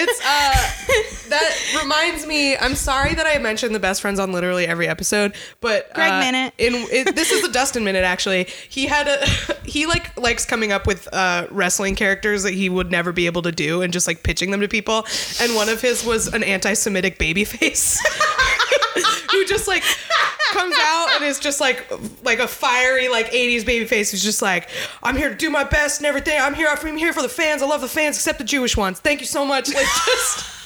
It's uh that reminds me. I'm sorry that I mentioned the best friends on literally every episode, but Greg uh, minute. In it, this is a Dustin minute actually. He had a he like likes coming up with uh, wrestling characters that he would never be able to do and just like pitching them to people. And one of his was an anti-Semitic baby face who just like comes out and is just like like a fiery like 80s baby face who's just like I'm here to do my best and everything. I'm here I'm here for the fans. I love the fans except the Jewish ones. Thank you so much. Like just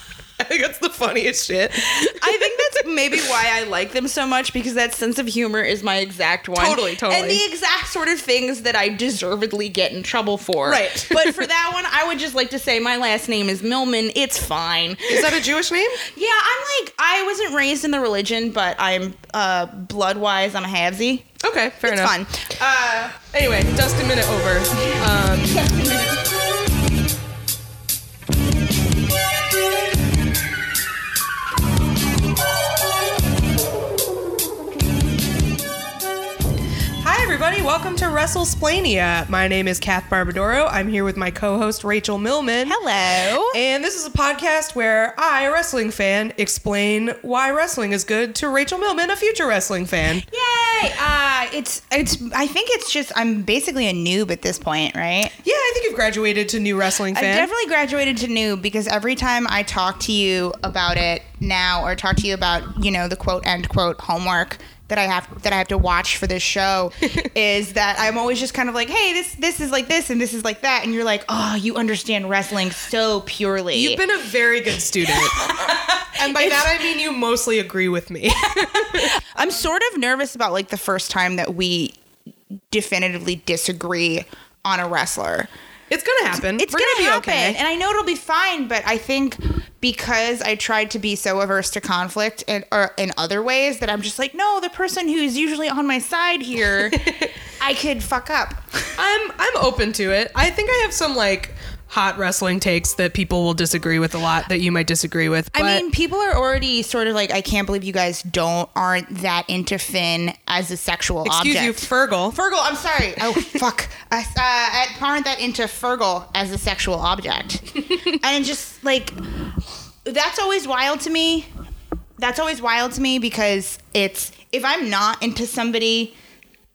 I think that's the funniest shit. I think that's maybe why I like them so much because that sense of humor is my exact one. Totally, totally. And the exact sort of things that I deservedly get in trouble for. Right. but for that one, I would just like to say my last name is Millman. It's fine. Is that a Jewish name? Yeah, I'm like I wasn't raised in the religion, but I'm uh blood wise I'm a halvesy. Okay, fair it's enough. fine. Uh Anyway, Dustin minute over. Um, Welcome to Wrestlesplaining. My name is Kath Barbadoro. I'm here with my co-host Rachel Millman. hello. And this is a podcast where I, a wrestling fan, explain why wrestling is good to Rachel Millman, a future wrestling fan. Yay! Uh it's it's I think it's just I'm basically a noob at this point, right? Yeah, I think you've graduated to new wrestling fan. definitely graduated to noob because every time I talk to you about it now or talk to you about, you know, the quote end quote homework that I have that I have to watch for this show is that I'm always just kind of like, hey, this this is like this and this is like that, and you're like, oh, you understand wrestling so purely. You've been a very good student. and by that I mean you mostly agree with me. I'm sort of nervous about like the first time that we definitively disagree on a wrestler. It's gonna happen. It's We're gonna, be happen, okay. and I know it'll be fine. But I think because I tried to be so averse to conflict in, or in other ways that I'm just like, no, the person who's usually on my side here, I could fuck up. I'm I'm open to it. I think I have some like hot wrestling takes that people will disagree with a lot that you might disagree with. But I mean, people are already sort of like, I can't believe you guys don't aren't that into Finn as a sexual excuse object. Excuse you, Fergal. Fergal, I'm sorry. Oh fuck. I uh, aren't that into Fergal as a sexual object, and just like that's always wild to me. That's always wild to me because it's if I'm not into somebody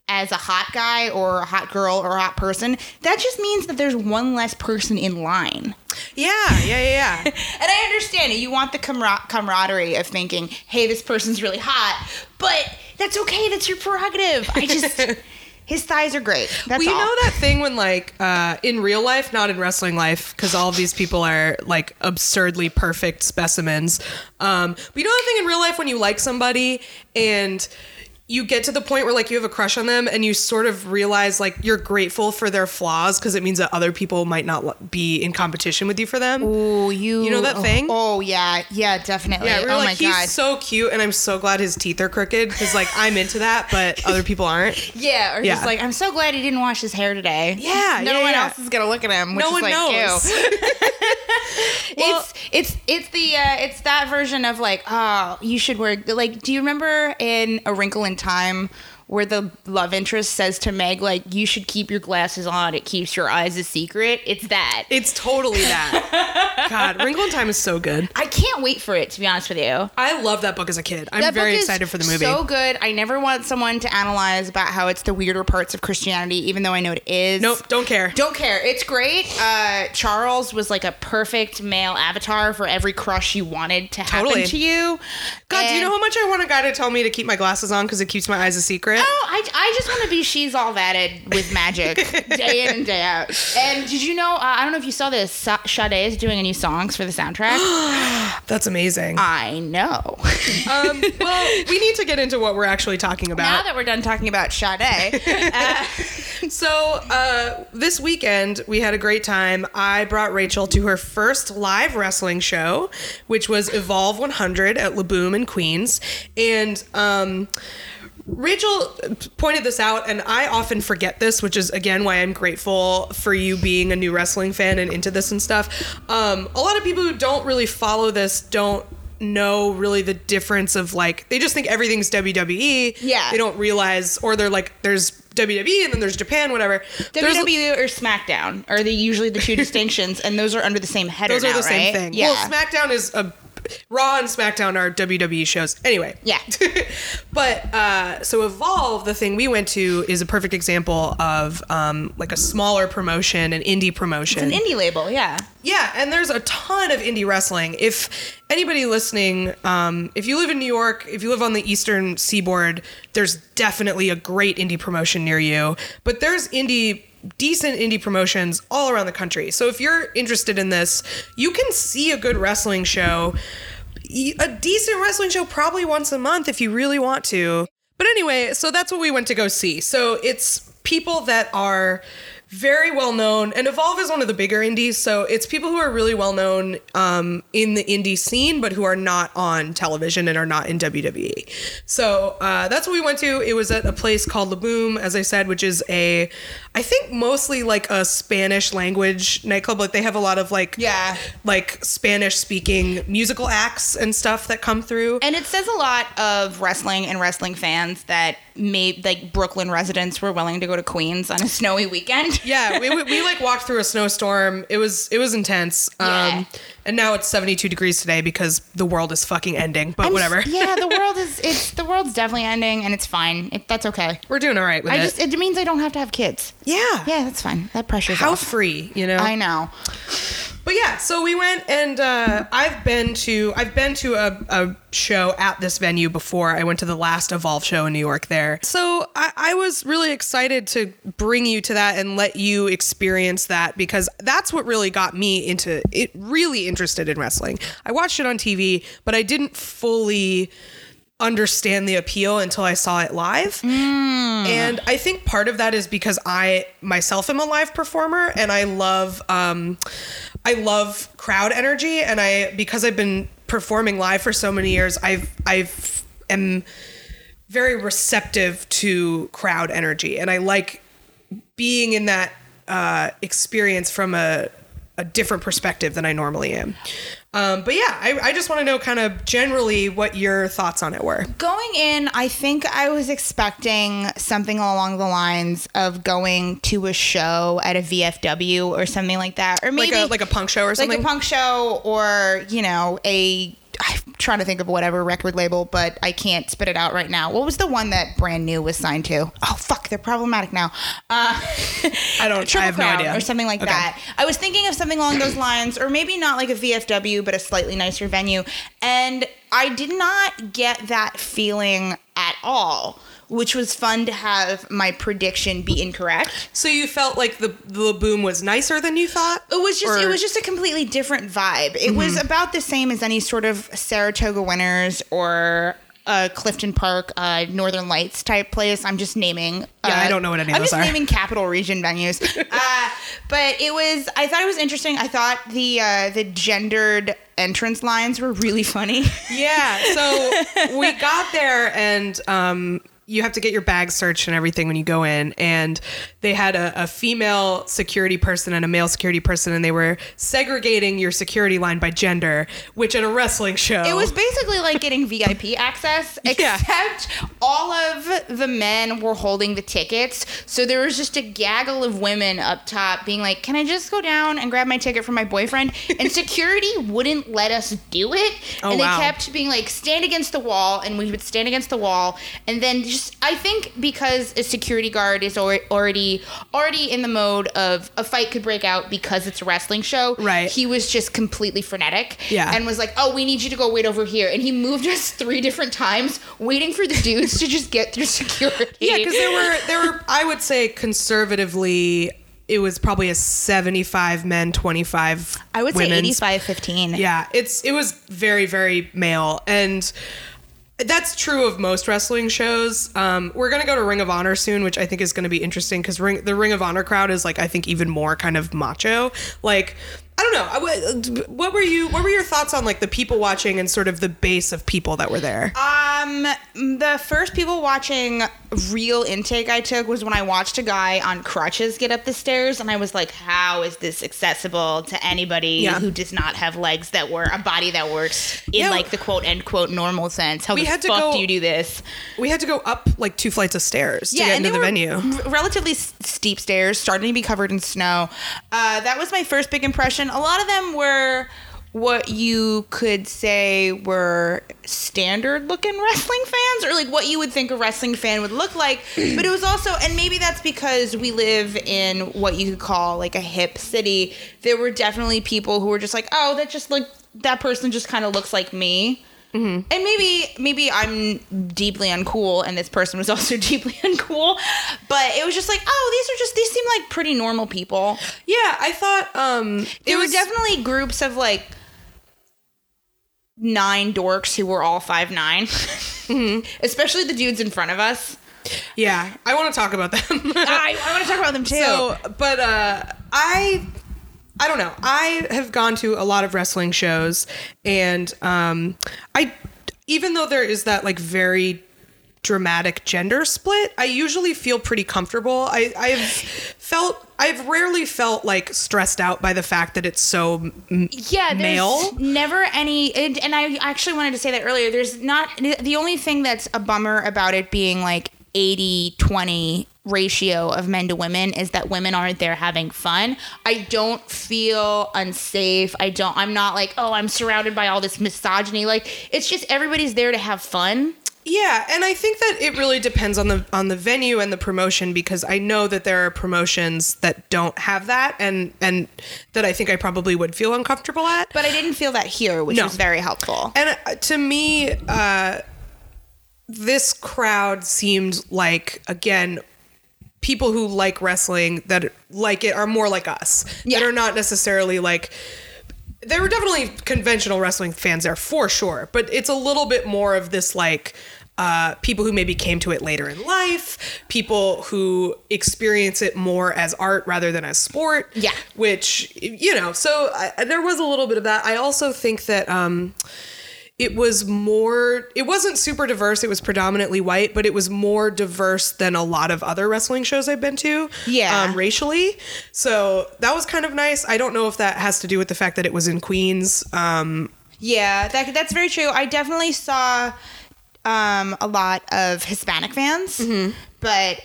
as a hot guy or a hot girl or a hot person, that just means that there's one less person in line. yeah, yeah, yeah, yeah. And I understand it. You want the camar- camaraderie of thinking, hey, this person's really hot, but that's okay. That's your prerogative. I just, his thighs are great. That's well, you all. know that thing when like uh, in real life, not in wrestling life, because all of these people are like absurdly perfect specimens. Um, but you know that thing in real life when you like somebody and you get to the point where like you have a crush on them and you sort of realize like you're grateful for their flaws because it means that other people might not be in competition with you for them. Oh, you. You know that oh, thing? Oh, yeah. Yeah, definitely. Yeah, we're oh, like my he's God. so cute, and I'm so glad his teeth are crooked because like I'm into that, but other people aren't. yeah, or Yeah. just like, I'm so glad he didn't wash his hair today. Yeah, no yeah, one yeah. else is gonna look at him. Which No is one like, knows. Ew. Well- it's it's it's the uh, it's that version of like, oh, you should wear like. Do you remember in A Wrinkle in Time? Where the love interest says to Meg, like, you should keep your glasses on. It keeps your eyes a secret. It's that. It's totally that. God, Wrinkle in Time is so good. I can't wait for it, to be honest with you. I love that book as a kid. I'm That very excited for the movie. So good. I never want someone to analyze about how it's the weirder parts of Christianity, even though I know it is. nope, don't care. Don't care. It's great. Uh, Charles was like a perfect male avatar for every crush you wanted to happen Totally. to you. God, do you know how much I want a guy to tell me to keep my glasses on because it keeps my eyes a secret? Oh, I, I just want to be she's all thatted with magic day in and day out. And did you know? Uh, I don't know if you saw this. Sa- Sade is doing a new songs for the soundtrack. That's amazing. I know. um, well, we need to get into what we're actually talking about. now that we're done talking about Sade, uh, So, uh, this weekend we had a great time. I brought Rachel to her first live wrestling show, which was Evolve 100 at La Boom in Queens, and um, Rachel pointed this out, and I often forget this, which is again why I'm grateful for you being a new wrestling fan and into this and stuff. Um, a lot of people who don't really follow this don't know really the difference of like they just think everything's WWE. Yeah. They don't realize or they're like there's WWE and then there's Japan, whatever. There's- WWE or SmackDown are the usually the two distinctions, and those are under the same header those are now, the same thing. Yeah. Well, SmackDown is a Raw and SmackDown are WWE shows. Anyway. Yeah. but uh, so Evolve, the thing we went to, is a perfect example of um, like a smaller promotion, an indie promotion. An indie label, yeah. Yeah, and there's a ton of indie wrestling. If anybody listening, um, if you live in New York, if you live on the Eastern Seaboard, there's definitely a great indie promotion near you. But there's indie, decent indie promotions all around the country. So if you're interested in this, you can see a good wrestling show, a decent wrestling show, probably once a month if you really want to. But anyway, so that's what we went to go see. So it's people that are very well known, and Evolve is one of the bigger indies. So it's people who are really well known um, in the indie scene, but who are not on television and are not in WWE. So uh, that's what we went to. It was at a place called La Boom, as I said, which is a, I think mostly like a Spanish language nightclub. Like they have a lot of like Yeah. like Spanish speaking musical acts and stuff that come through. And it says a lot of wrestling and wrestling fans that made like Brooklyn residents were willing to go to Queens on a snowy weekend. yeah, we, we, we like walked through a snowstorm. It was it was intense. Um, Yeah. and now it's 72 degrees today because the world is fucking ending. But I'm whatever. yeah, the world is it's the world's definitely ending and it's fine. It, that's okay. We're doing all right with I it. just it means I don't have to have kids. yeah. Yeah, that's fine. That pressure's House off. free, you know. I know. But yeah, so we went and uh, I've been to I've been to a, a show at this venue before. I went to the last Evolve show in New York there. So I, I was really excited to bring you to that and let you experience that because that's what really got me into it really interested in wrestling. I watched it on TV, but I didn't fully understand the appeal until I saw it live. And I think part of that is because I myself am a live performer and I love um I love crowd energy and I because I've been performing live for so many years, I've I've am very receptive to crowd energy and I like being in that uh, experience from a, a different perspective than I normally am. Um, but yeah, I, I just want to know kind of generally what your thoughts on it were. Going in, I think I was expecting something along the lines of going to a show at a VFW or something like that, or Like maybe a like a punk show or something, like a punk show or you know a i'm trying to think of whatever record label but i can't spit it out right now. What was the one that brand new was signed to? Oh fuck they're problematic now. Uh I don't- I have no idea. or something like Okay. that. I was thinking of something along those lines or maybe not like a vfw but a slightly nicer venue. And i did not get that feeling at all which was fun to have my prediction be incorrect So you felt like the the boom was nicer than you thought? It was just it was just a completely different vibe. It was Mm-hmm. about the same as any sort of Saratoga Winners or uh, Clifton Park, uh, Northern Lights type place. I'm just naming. Yeah, uh, I don't know what any of those are. I'm just naming capital region venues. uh, but it was. I thought it was interesting. I thought the uh, the gendered entrance lines were really funny. Yeah. So we got there and um you have to get your bag searched and everything when you go in. And they had a, a female security person and a male security person, and they were segregating your security line by gender, which at a wrestling show. It was basically like getting VIP access, Yeah. except all of the men were holding the tickets. So there was just a gaggle of women up top being like, Can I just go down and grab my ticket from my boyfriend? And security wouldn't let us do it. Oh, and they wow. kept being like, Stand against the wall. And we would stand against the wall. And then just, I think because a security guard is already already in the mode of a fight could break out because it's a wrestling show. Right. He was just completely frenetic. Yeah. And was like, "Oh, we need you to go wait over here," and he moved us three different times, waiting for the dudes to just get through security. Yeah, because there were there were I would say conservatively it was probably a 75 men 25 I would say women's 85 15. Yeah, it's it was very very male and that's true of most wrestling shows. Um, we're gonna go to Ring of Honor soon, which I think is gonna be interesting because Ring, the Ring of Honor crowd is like I think even more kind of macho. Like I don't know. What were you? What were your thoughts on like the people watching and sort of the base of people that were there? Um, the first people watching real intake I took was when I watched a guy on crutches get up the stairs, and I was like, "How is this accessible to anybody Yeah. who does not have legs that work, a body that works in Yeah. like the quote end quote normal sense? How We the had to fuck go- do you do this? We had to go up like two flights of stairs to get into the venue. r- Relatively steep stairs, starting to be covered in snow. Uh, that was my first big impression. A lot of them were what you could say were standard looking wrestling fans or like what you would think a wrestling fan would look like. But it was also and maybe that's because we live in what you could call like a hip city. There were definitely people who were just like oh that just like that person just kind of looks like me and maybe maybe I'm deeply uncool and this person was also deeply uncool, but it was just like, oh, these are just these seem like pretty normal people. Yeah, I thought um it There was were definitely groups of like nine dorks who were all five nine. especially the dudes in front of us. yeah. I want to talk about them. I, I want to talk about them too. So, but uh, I, I don't know. I have gone to a lot of wrestling shows, and um, I, even though there is that like very dramatic gender split, I usually feel pretty comfortable. I, I've felt. I've rarely felt like stressed out by the fact that it's so m- yeah, there's male. never any, and, and I actually wanted to say that earlier. There's not the only thing that's a bummer about it being like 80 20 ratio of men to women is that women aren't there having fun. I don't feel unsafe. I don't, I'm not like, oh, I'm surrounded by all this misogyny. Like, it's just everybody's there to have fun. Yeah, and I think that it really depends on the on the venue and the promotion because I know that there are promotions that don't have that and and that I think I probably would feel uncomfortable at. But I didn't feel that here, which No. was very helpful. And uh, to me, uh, this crowd seemed like again people who like wrestling that like it are more like us Yeah. that are not necessarily like there were definitely conventional wrestling fans there for sure but it's a little bit more of this like uh, people who maybe came to it later in life, people who experience it more as art rather than as sport. Yeah. Which, you know, so I, there was a little bit of that. I also think that um, it was more it wasn't super diverse it was predominantly white but it was more diverse than a lot of other wrestling shows i've been to Yeah. um, racially so that was kind of nice i don't know if that has to do with the fact that it was in queens um, Yeah, that, that's very true. I definitely saw um, a lot of Hispanic fans, Mm-hmm. but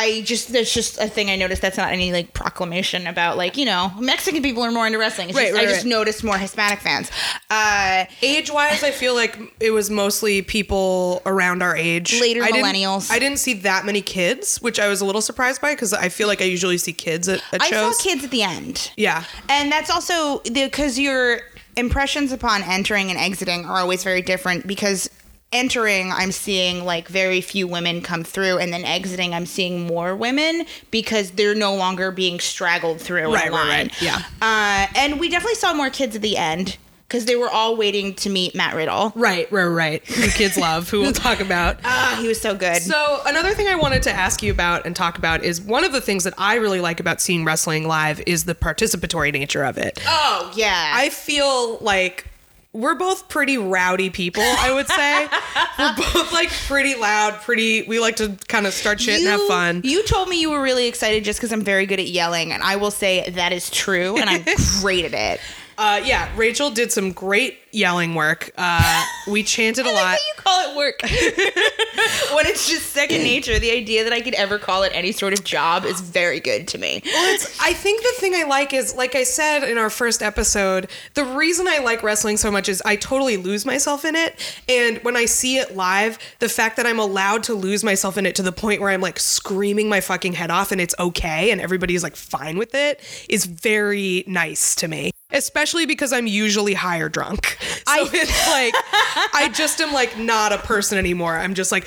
I just there's just a thing I noticed that's not any like proclamation about like you know Mexican people are more into wrestling. Right, just, right, I just right. noticed more Hispanic fans. Uh, age wise i feel like it was mostly people around our age Later I didn't- millennials. i didn't see that many kids which i was a little surprised by because i feel like i usually see kids at, at I shows saw kids at the end. yeah And that's also because your impressions upon entering and exiting are always very different because entering I'm seeing like very few women come through and then exiting I'm seeing more women because they're no longer being straggled through Right, right, line. right. Yeah. Uh, and we definitely saw more kids at the end because they were all waiting to meet Matt Riddle. right right right who kids love who we'll talk about Ah, he was so good. So another thing I wanted to ask you about and talk about is one of the things that I really like about seeing wrestling live is the participatory nature of it. oh yeah. I feel like we're both pretty rowdy people, I would say. we're both like pretty loud, pretty we like to kind of start shit and have fun. You told me you were really excited just because I'm very good at yelling, and I will say that is true, and I'm great at it. Uh, yeah, Rachel did some great yelling work. Uh, we chanted a like lot. that you call it work. when it's just second nature, the idea that I could ever call it any sort of job is very good to me. Well, it's, I think the thing I like is, like I said in our first episode, the reason I like wrestling so much is I totally lose myself in it. And when I see it live, the fact that I'm allowed to lose myself in it to the point where I'm like screaming my fucking head off and it's okay and everybody's like fine with it is very nice to me. Especially because I'm usually high or drunk. So it's like, I just am like not a person anymore. I'm just like,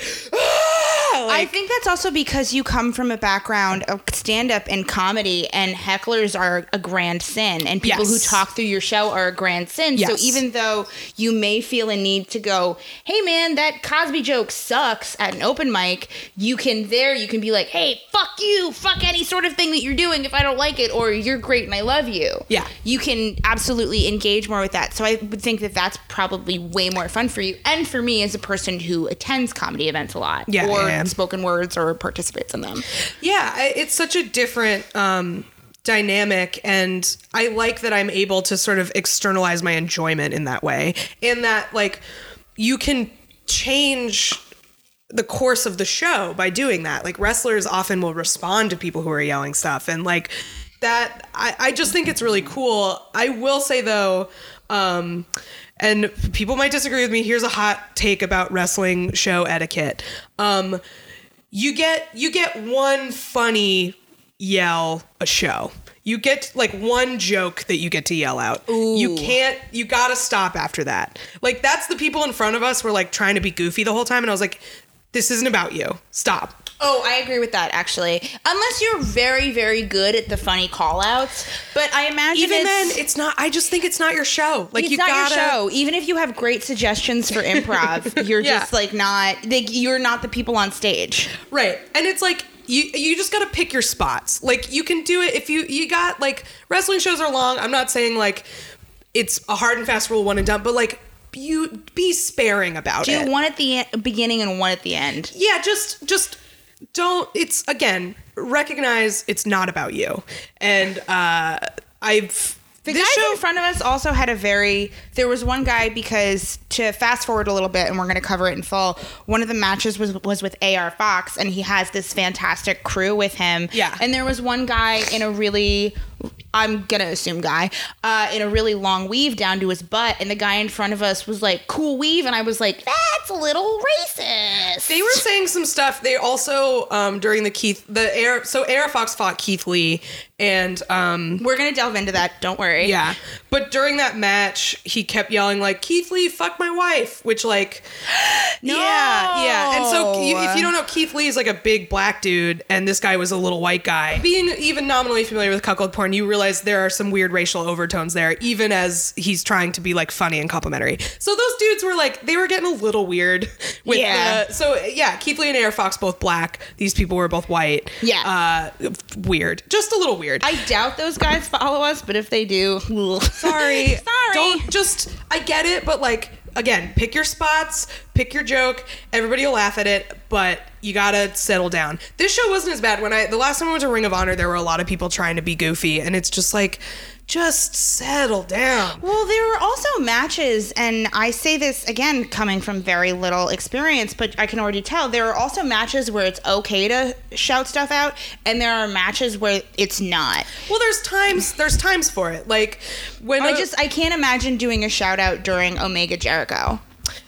"Ah!" I think that's also because you come from a background of stand up and comedy, and hecklers are a grand sin, and people who talk through your show are a grand sin. So even though you may feel a need to go, hey man, that Cosby joke sucks at an open mic, you can there, you can be like, hey, fuck you, fuck any sort of thing that you're doing if I don't like it, or you're great and I love you. Yeah. You can absolutely engage more with that. So I would think that that's probably way more fun for you. And for me as a person who attends comedy events a lot Yeah, or yeah. Spoken words or participates in them. yeah, it's such a different um, dynamic, and I like that I'm able to sort of externalize my enjoyment in that way. In that, like, you can change the course of the show by doing that. Like wrestlers often will respond to people who are yelling stuff and like that I, I just think it's really cool. I will say though, um and people might disagree with me. Here's a hot take about wrestling show etiquette. Um you get you get one funny yell a show. You get like one joke that you get to yell out. You can't you got to stop after that. Like that's the people in front of us were like trying to be goofy the whole time and I was like this isn't about you. Stop. Oh, I agree with that actually. Unless you're very, very good at the funny call outs. But I imagine Even then it's, it's not I just think it's not your show. Like it's you not gotta your show. Even if you have great suggestions for improv, you're Yeah. just like not like you're not the people on stage. Right. And it's like you you just got to pick your spots. Like you can do it if you you got like wrestling shows are long. I'm not saying like it's a hard and fast rule one and done, but like you be sparing about it. Do one at the e- beginning and one at the end. yeah, just just don't it's again, recognize it's not about you. And uh I've The this guys show in front of us also had a very. There was one guy because to fast forward a little bit, and we're going to cover it in full. One of the matches was was with AR Fox, and he has this fantastic crew with him. Yeah. And there was one guy in a really, I'm gonna assume guy, uh, in a really long weave down to his butt, and the guy in front of us was like, "Cool weave," and I was like, "That's a little racist." They were saying some stuff. They also um during the Keith the air so AR Fox fought Keith Lee and um We're gonna delve into that. Don't worry. yeah. But during that match, he kept yelling like Keith Lee fuck my wife, which like No. Yeah, yeah. And so if you don't know Keith Lee is like a big black dude and this guy was a little white guy. Being even nominally familiar with cuckold porn, you realize there are some weird racial overtones there even as he's trying to be like funny and complimentary. So those dudes were like they were getting a little weird with Yeah. the so yeah, Keith Lee and AR Fox both black. These people were both white. Yeah. Uh weird. Just a little weird. I doubt those guys follow us, but if they do, sorry. Sorry. Don't just I get it, but like again, pick your spots, pick your joke. Everybody will laugh at it, but you gotta settle down. This show wasn't as bad. When I the last time I went to Ring of Honor, there were a lot of people trying to be goofy, and it's just like, just settle down. Well, there were also matches, and I say this again, coming from very little experience, but I can already tell there are also matches where it's okay to shout stuff out, and there are matches where it's not. Well, there's times there's times for it. Like when I just I can't imagine doing a shout out during Omega Jericho.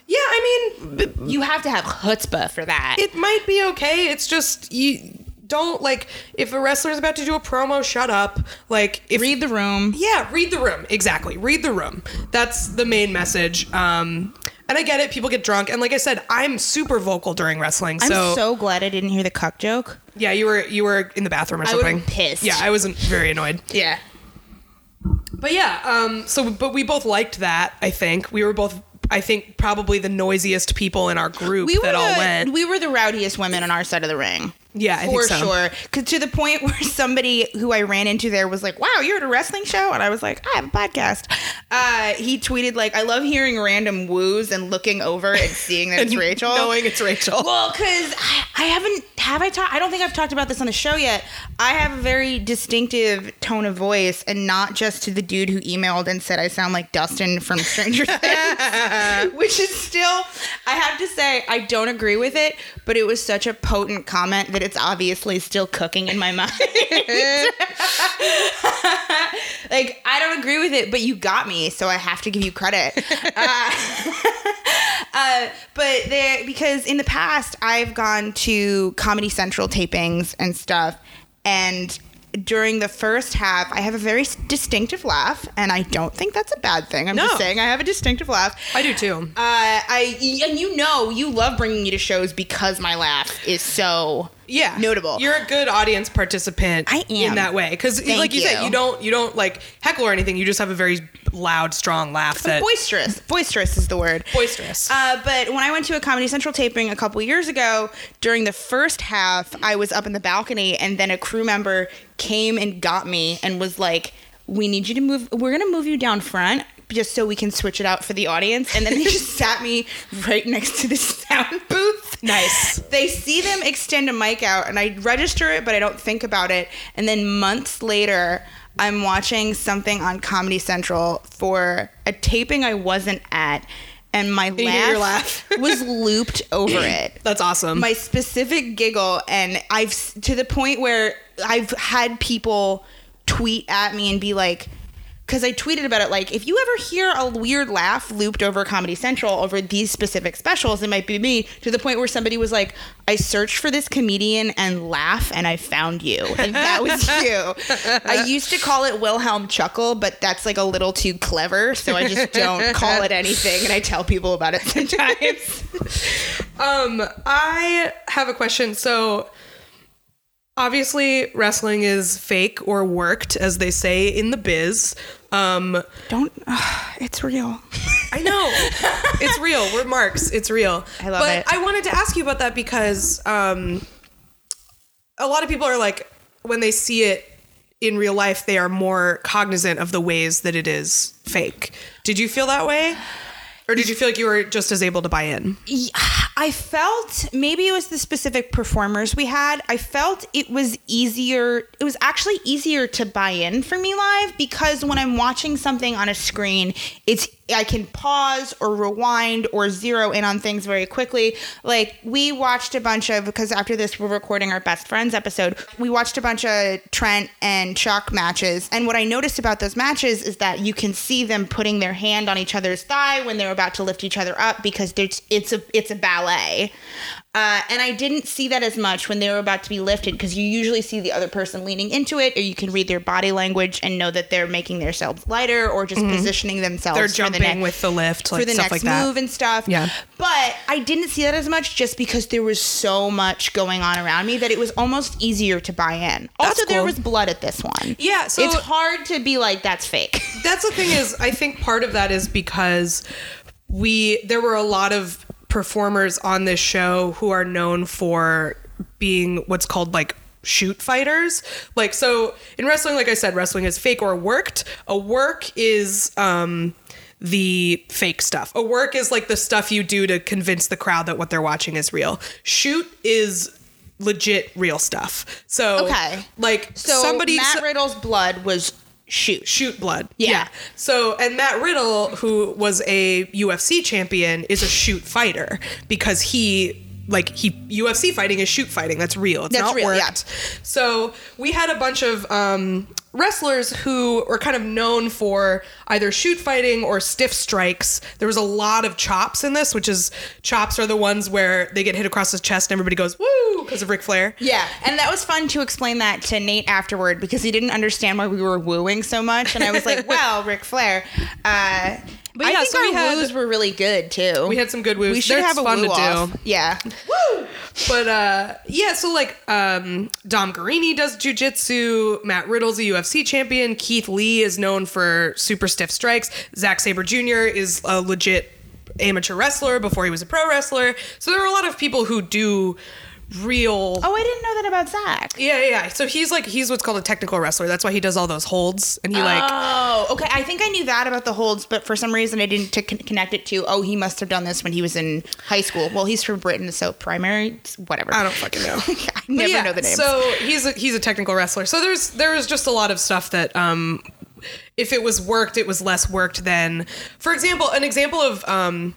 yeah, I mean, You have to have chutzpah for that. it might be okay. It's just you don't like if a wrestler's about to do a promo, shut up. Like if Read the room. Yeah, read the room. Exactly. Read the room. That's the main message. Um and I get it, people get drunk. And like I said, I'm super vocal during wrestling. So I'm So, glad I didn't hear the cuck joke. yeah, you were you were in the bathroom or I something. been pissed. Yeah, I wasn't very annoyed. Yeah. But yeah, um so but we both liked that, I think. We were both I think probably the noisiest people in our group We that all the, went. we were the rowdiest women on our side of the ring. Yeah, I for think so. sure. 'Cause to the point where somebody who I ran into there was like, "Wow, you're at a wrestling show," and I was like, "I have a podcast." Uh, he tweeted like, "I love hearing random woos and looking over and seeing that it's And Rachel." knowing it's Rachel. Well, because I, I haven't have I talked. I don't think I've talked about this on the show yet. I have a very distinctive tone of voice, and not just to the dude who emailed and said I sound like Dustin from Stranger Things, which is still. I have to say I don't agree with it, but it was such a potent comment that it's obviously still cooking in my mind. like I don't agree with it, but you got me, so I have to give you credit. Uh, but there because in the past I've gone to Comedy Central tapings and stuff, and during the first half, I have a very distinctive laugh, and I don't think that's a bad thing. I'm No. just saying I have a distinctive laugh. I do too. Uh, I and you know you love bringing me to shows because my laugh is so yeah notable. you're a good audience participant I am. in that way because like you, said you. you don't you don't like heckle or anything you just have a very loud strong laugh that boisterous. Boisterous is the word. boisterous Uh, but when I went to a Comedy Central taping a couple years ago, during the first half, I was up in the balcony, and then a crew member came and got me and was like, "We need you to move. We're gonna move you down front." Just so we can switch it out for the audience, and then they just sat me right next to the sound booth. Nice. They see them extend a mic out, and I register it, but I don't think about it. And then months later, I'm watching something on Comedy Central for a taping I wasn't at, and my laugh, laugh. was looped over it. that's awesome My specific giggle, and I've to the point where I've had people tweet at me and be like, because I tweeted about it, like, if you ever hear a weird laugh looped over Comedy Central over these specific specials, it might be me. To the point where somebody was like, I searched for this comedian and laugh, and I found you, and that was you. I used to call it Wilhelm Chuckle, but that's like a little too clever, so I just don't call it anything, and I tell people about it sometimes. Um, I have a question. So, obviously, wrestling is fake or worked, as they say in the biz. Um, don't. it's real. I know it's real. We're marks. It's real. I love but it. I wanted to ask you about that because um, a lot of people are like, when they see it in real life, they are more cognizant of the ways that it is fake. Did you feel that way? Or did you feel like you were just as able to buy in? I felt maybe it was the specific performers we had. I felt it was easier. It was actually easier to buy in for me live because when I'm watching something on a screen, it's I can pause or rewind or zero in on things very quickly. Like we watched a bunch of because after this we're recording our best friends episode. We watched a bunch of Trent and Chuck matches, and what I noticed about those matches is that you can see them putting their hand on each other's thigh when they're about to lift each other up because it's a it's a ballet. Uh, and I didn't see that as much when they were about to be lifted because you usually see the other person leaning into it, or you can read their body language and know that they're making themselves lighter or just positioning themselves. They're for jumping the next, with the lift, like for the next like move and stuff. Yeah. But I didn't see that as much just because there was so much going on around me that it was almost easier to buy in. Also, That's there was blood at this one. Yeah, so- it's hard to be like that's fake. That's the thing is, I think part of that is because we there were a lot of performers on this show who are known for being what's called like shoot fighters. Like so in wrestling, like I said, wrestling is fake or worked. A work is um the fake stuff. A work is like the stuff you do to convince the crowd that what they're watching is real. Shoot is legit real stuff. So Okay. like So somebody Matt Riddle's blood was shoot. shoot blood. Yeah. So, and Matt Riddle, who was a UFC champion, is a shoot fighter because he like he UFC fighting is shoot fighting. That's real. It's That's not real, worked. yeah. So we had a bunch of um, wrestlers who were kind of known for either shoot fighting or stiff strikes. There was a lot of chops in this, which is chops are the ones where they get hit across the chest and everybody goes woo because of Ric Flair. Yeah, and that was fun to explain that to Nate afterward because he didn't understand why we were wooing so much, and I was like, "Well, Ric Flair." Uh, But I yeah, think so our we had- woos were really good too. We had some good woos. We should That's have a fun woo to off. do. Yeah. Woo! But uh yeah, so like um Dom Garrini does jujitsu, Matt Riddle's a UFC champion, Keith Lee is known for super stiff strikes, Zack Sabre Jr. is a legit amateur wrestler before he was a pro wrestler. So there are a lot of people who do real Oh, I didn't know that about Zach. yeah, yeah, yeah. So he's like he's what's called a technical wrestler. That's why he does all those holds and he like Oh, okay. I think I knew that about the holds, but for some reason I didn't con- connect it to. Oh, he must have done this when he was in high school. Well, he's from Britain, so primary, whatever. I don't fucking know. I never yeah, know the names. So he's a, he's a technical wrestler. So there's there is just a lot of stuff that um if it was worked, it was less worked than for example, an example of um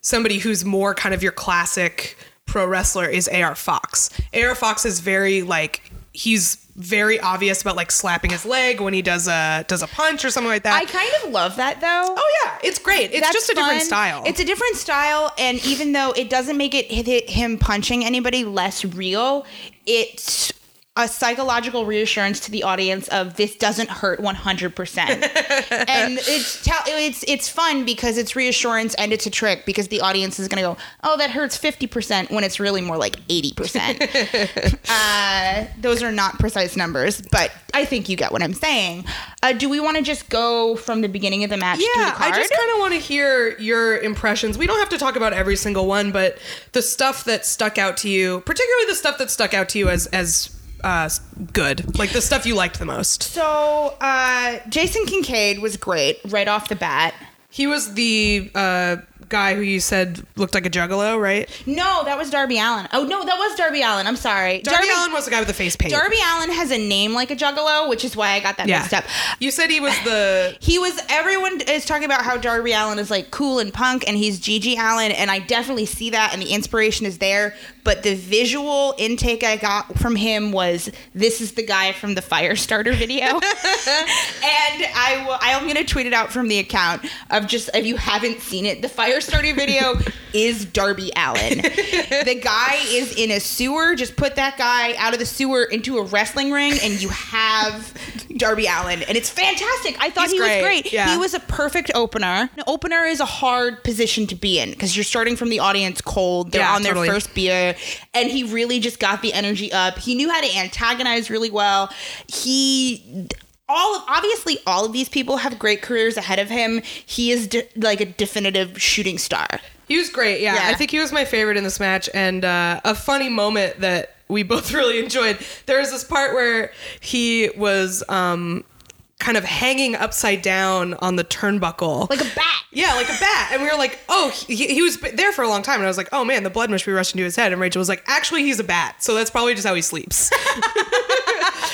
somebody who's more kind of your classic pro wrestler is AR Fox. AR Fox is very like he's very obvious about like slapping his leg when he does a does a punch or something like that. I kind of love that though. oh yeah, it's great. It's That's just a different style. It's a different style, and even though it doesn't make it him punching anybody less real, it's a psychological reassurance to the audience of this doesn't hurt 100%. and it's it's it's fun because it's reassurance and it's a trick because the audience is going to go, "Oh, that hurts 50% when it's really more like 80%." uh, those are not precise numbers, but I think you get what I'm saying. Uh, do we want to just go from the beginning of the match to the Yeah, card? I just kind of want to hear your impressions. We don't have to talk about every single one, but the stuff that stuck out to you, particularly the stuff that stuck out to you as as uh, good, like the stuff you liked the most. so, uh, Jason Kincaid was great right off the bat. He was the uh, guy who you said looked like a juggalo, right? No, that was Darby Allin. Oh no, that was Darby Allin. I'm sorry. Darby, Allin was the guy with the face paint. Darby Allin has a name like a juggalo, which is why I got that yeah. mixed up. You said he was the He was everyone is talking about how Darby Allin is like cool and punk and he's GG Allin and I definitely see that and the inspiration is there, but the visual intake I got from him was this is the guy from the Firestarter video. and I will I am going to tweet it out from the account of just if you haven't seen it, the Firestarter video is Darby Allin. the guy is in a sewer, just put that guy out of the sewer into a wrestling ring and you have Darby Allin and it's fantastic. I thought He's he great, was great. yeah. He was a perfect opener. An opener is a hard position to be in because you're starting from the audience cold. They're Yeah, on their totally. first beer, and he really just got the energy up. He knew how to antagonize really well. He. All of, obviously, all of these people have great careers ahead of him. He is de- like a definitive shooting star. He was great. Yeah, Yeah. I think he was my favorite in this match, and uh, a funny moment that we both really enjoyed. There was this part where he was um, kind of hanging upside down on the turnbuckle, Like a bat. yeah, like a bat. And we were like, oh, he, he was there for a long time, and I was like, oh man, the blood must be rushing to his head. And Rachel was like, actually, he's a bat, so that's probably just how he sleeps.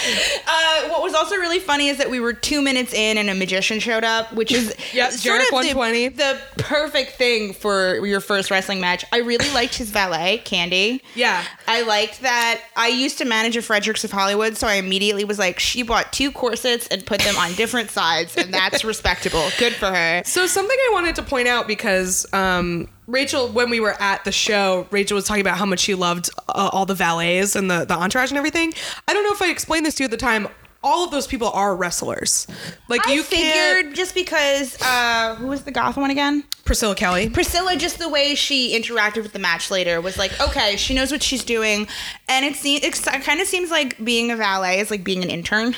Uh, what was also really funny is that we were two minutes in and a magician showed up, which is Yep, sort Jarek of the- The, perfect thing for your first wrestling match. I really liked his valet, Candy. Yeah. I liked that. I used to manage a Fredericks of Hollywood, so I immediately was like, she bought two corsets and put them on different sides, and that's respectable. Good for her. So something I wanted to point out because um, Rachel, when we were at the show, Rachel was talking about how much she loved uh, all the valets and the the entourage and everything. I don't know if I explained this to you at the time. All of those people are wrestlers. Like I you figured just because uh, who was the goth one again? Priscilla Kelly. Priscilla, just the way she interacted with the match later was like, okay, she knows what she's doing, and it seems it kind of seems like being a valet is like being an intern.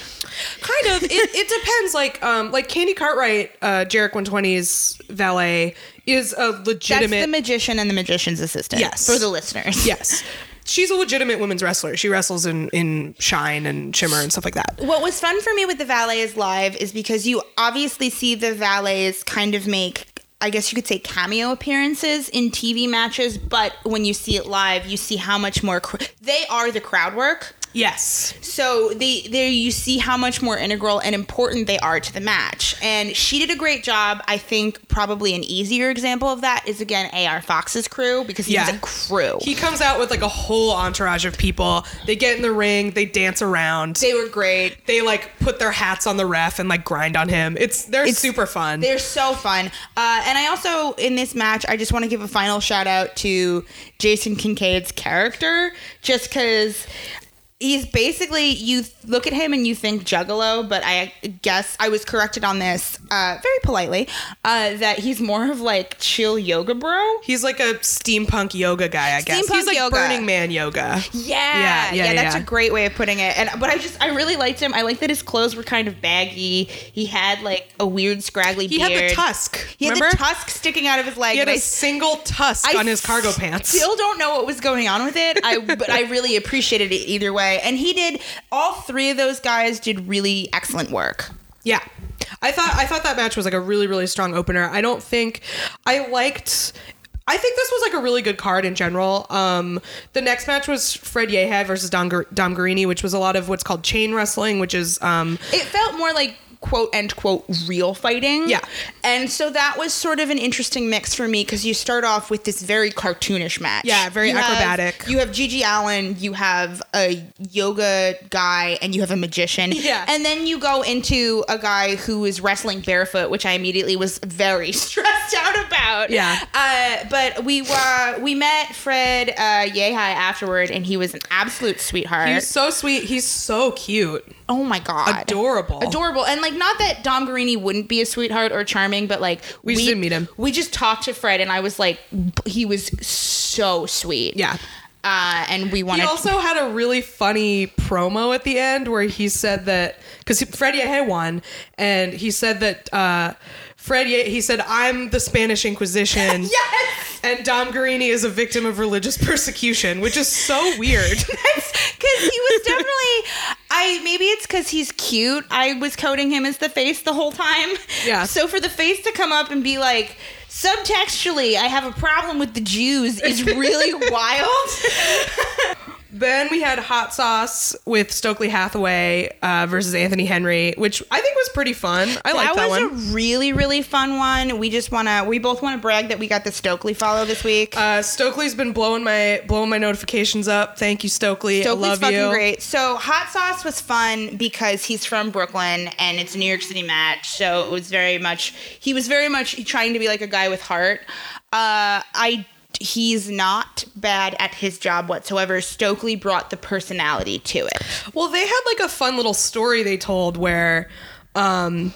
kind of. It, it depends. Like um, like Candy Cartwright, uh, Jarek 120's valet is a legitimate That's the magician and the magician's assistant. Yes. for the listeners. yes. She's a legitimate women's wrestler. She wrestles in, in Shine and Shimmer and stuff like that. What was fun for me with the valets live is because you obviously see the valets kind of make. I guess you could say cameo appearances in TV matches, but when you see it live, you see how much more cr- they are the crowd work. Yes. So they there you see how much more integral and important they are to the match. And she did a great job. I think probably an easier example of that is again AR Fox's crew because he's Yeah. a crew. He comes out with like a whole entourage of people. They get in the ring, they dance around. they were great. They like put their hats on the ref and like grind on him. It's they're It's- super fun. They're so fun. Uh, and I also, in this match, I just want to give a final shout out to Jason Kincaid's character, just because he's basically, you look at him and you think juggalo, but I guess I was corrected on this uh, very politely uh, that he's more of like chill yoga bro. He's like a steampunk yoga guy, I guess. Steampunk He's like yoga. Burning Man yoga. Yeah, Yeah, yeah, that's yeah. a great way of putting it. And but I just I really liked him. I like that his clothes were kind of baggy. He had like a weird scraggly He beard. had the tusk. He had remember? the tusk sticking out of his leg. He had a I single tusk I on his cargo pants. Still don't know what was going on with it. I but I really appreciated it either way. And he did all three of those guys did really excellent work. Yeah. I thought I thought that match was like a really really strong opener. I don't think I liked I think this was like a really good card in general. Um, the next match was Fred Yehi versus Dom, Dom Garrini, which was a lot of what's called chain wrestling, which is um, It felt more like quote end quote real fighting. Yeah. And so that was sort of an interesting mix for me because you start off with this very cartoonish match. Yeah, very You have- acrobatic. you have GG Allin, you have a yoga guy, and you have a magician. Yeah. And then you go into a guy who is wrestling barefoot, which I immediately was very stressed out about. Yeah. Uh, but we were we met Fred uh, Yehi afterward, and he was an absolute sweetheart. He's so sweet. He's so cute. Oh my god, Adorable. adorable, and like not that Dom Garrini wouldn't be a sweetheart or charming, but like We just didn't meet him. We just talked to Fred, and I was like, he was so sweet. Yeah. Uh, and we wanted. He also had a really funny promo at the end where he said that because Fred Yehi won, and he said that uh, Fred he said I'm the Spanish Inquisition. Yes! And Dom Garrini is a victim of religious persecution, which is so weird. because he was definitely i maybe it's because he's cute i was coding him as the face the whole time Yeah. so for the face to come up and be like subtextually i have a problem with the jews is really wild then we had Hot Sauce with Stokely Hathaway uh, versus Anthony Henry, which I think was pretty fun. I like that one. that was one. a really really fun one we just want to we both want to brag that we got the stokely follow this week Uh, Stokely's been blowing my blowing my notifications up. Thank you, Stokely. Stokely's I love fucking you. great. So Hot Sauce was fun because he's from Brooklyn and it's a New York City match. So it was very much he was very much trying to be like a guy with heart. Uh, I he's not bad at his job whatsoever. Stokely brought the personality to it. Well, they had like a fun little story they told where um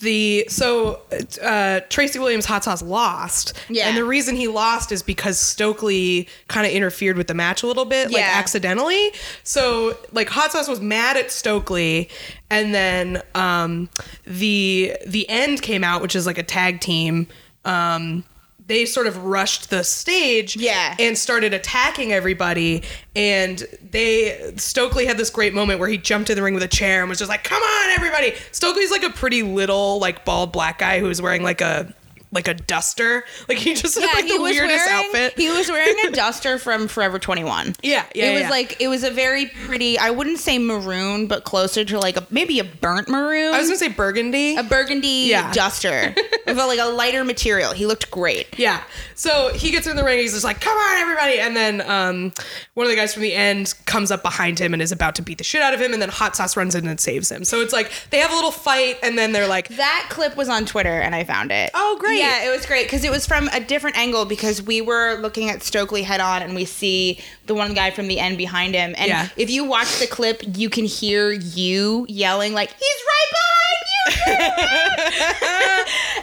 the so uh Tracy Williams hot sauce lost. Yeah. And the reason he lost is because Stokely kind of interfered with the match a little bit, like accidentally. So like hot sauce was mad at Stokely and then um the the end came out, which is like a tag team. Um they sort of rushed the stage Yeah. and started attacking everybody and they Stokely had this great moment where he jumped in the ring with a chair and was just like come on everybody Stokely's like a pretty little like bald black guy who's wearing like a like a duster like he just had like the weirdest wearing outfit he was wearing a duster from Forever 21. Yeah, yeah, It was yeah. like it was a very pretty. I wouldn't say maroon, but closer to like a maybe a burnt maroon. I was gonna say burgundy a burgundy Yeah. duster a, like a lighter material. He looked great. Yeah. So he gets in the ring. He's just like, "Come on, everybody!" And then um, one of the guys from the end comes up behind him and is about to beat the shit out of him. And then Hot Sauce runs in and saves him. So it's like they have a little fight, and then they're like, That clip was on Twitter and I found it. Oh, great. Yeah, it was great because it was from a different angle because we were looking at Stokely head on and we see the one guy from the end behind him. And Yeah. if you watch the clip, you can hear you yelling like, "He's right behind you!"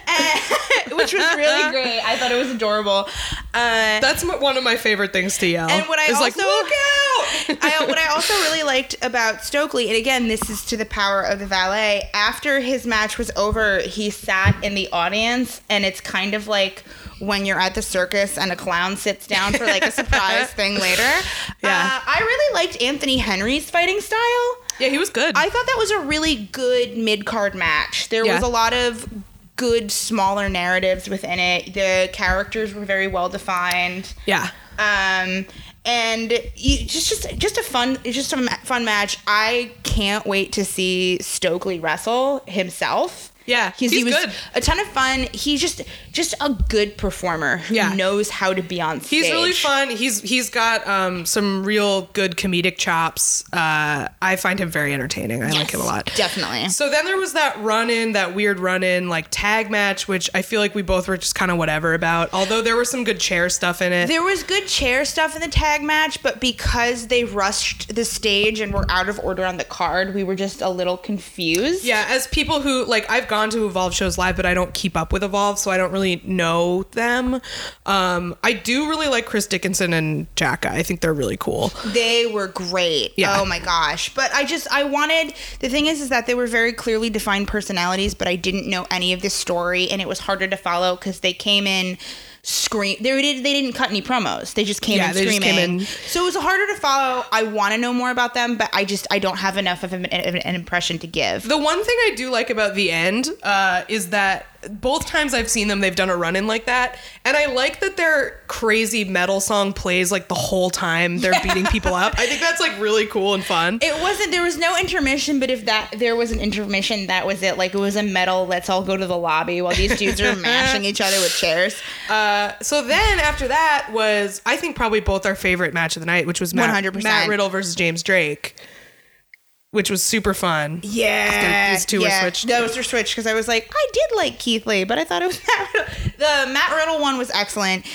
And- which was really great. I thought it was adorable. Uh, "That's m- one of my favorite things to yell." And what I is also like, "Look out!" I, what I also really liked about Stokely, and again, this is to the power of the valet. After his match was over, he sat in the audience, and it's kind of like when you're at the circus and a clown sits down for like a surprise thing later. Yeah. Uh, I really liked Anthony Henry's fighting style. Yeah, he was good. I thought that was a really good mid card match. There Yeah. was a lot of good smaller narratives within it. The characters were very well defined yeah. um and you, just just just a fun just a fun match i can't wait to see stokely wrestle himself Yeah, he's he was good. a ton of fun he's just just a good performer who Yeah. knows how to be on stage He's really fun. He's he's got um, some real good comedic chops. Uh, I find him very entertaining. I like him a lot. definitely So then there was that run in, that weird run in, like tag match, which I feel like we both were just kind of whatever about. Although there was some good chair stuff in it. there was good chair stuff in the tag match, but because they rushed the stage and were out of order on the card, we were just a little confused. yeah, as people who like I've gone to Evolve shows live, but I don't keep up with Evolve, so I don't really know them. Um, I do really like Chris Dickinson and Jaka. I think they're really cool. They were great. Yeah. Oh my gosh. But I just I wanted the thing is is that they were very clearly defined personalities, but I didn't know any of the story and it was harder to follow cuz they came in scream. They did. They didn't cut any promos. They just came Yeah, in they just screaming. came in- So it was harder to follow. I want to know more about them, but I just I don't have enough of an, of an impression to give. The one thing I do like about the end uh, is that both times I've seen them, they've done a run in like that, and I like that their crazy metal song plays like the whole time they're beating people up. I think that's like really cool and fun. It wasn't. There was no intermission, but if that there was an intermission, that was it. Like it was a metal. Let's all go to the lobby while these dudes are mashing each other with chairs. Uh, so then after that was I think probably both our favorite match of the night, which was Matt, 100%. Matt Riddle versus James Drake, which was super fun. Yeah, These two were yeah. switched. Those were switched because I was like, I did like Keith Lee, but I thought it was Matt Riddle. The Matt Riddle one was excellent.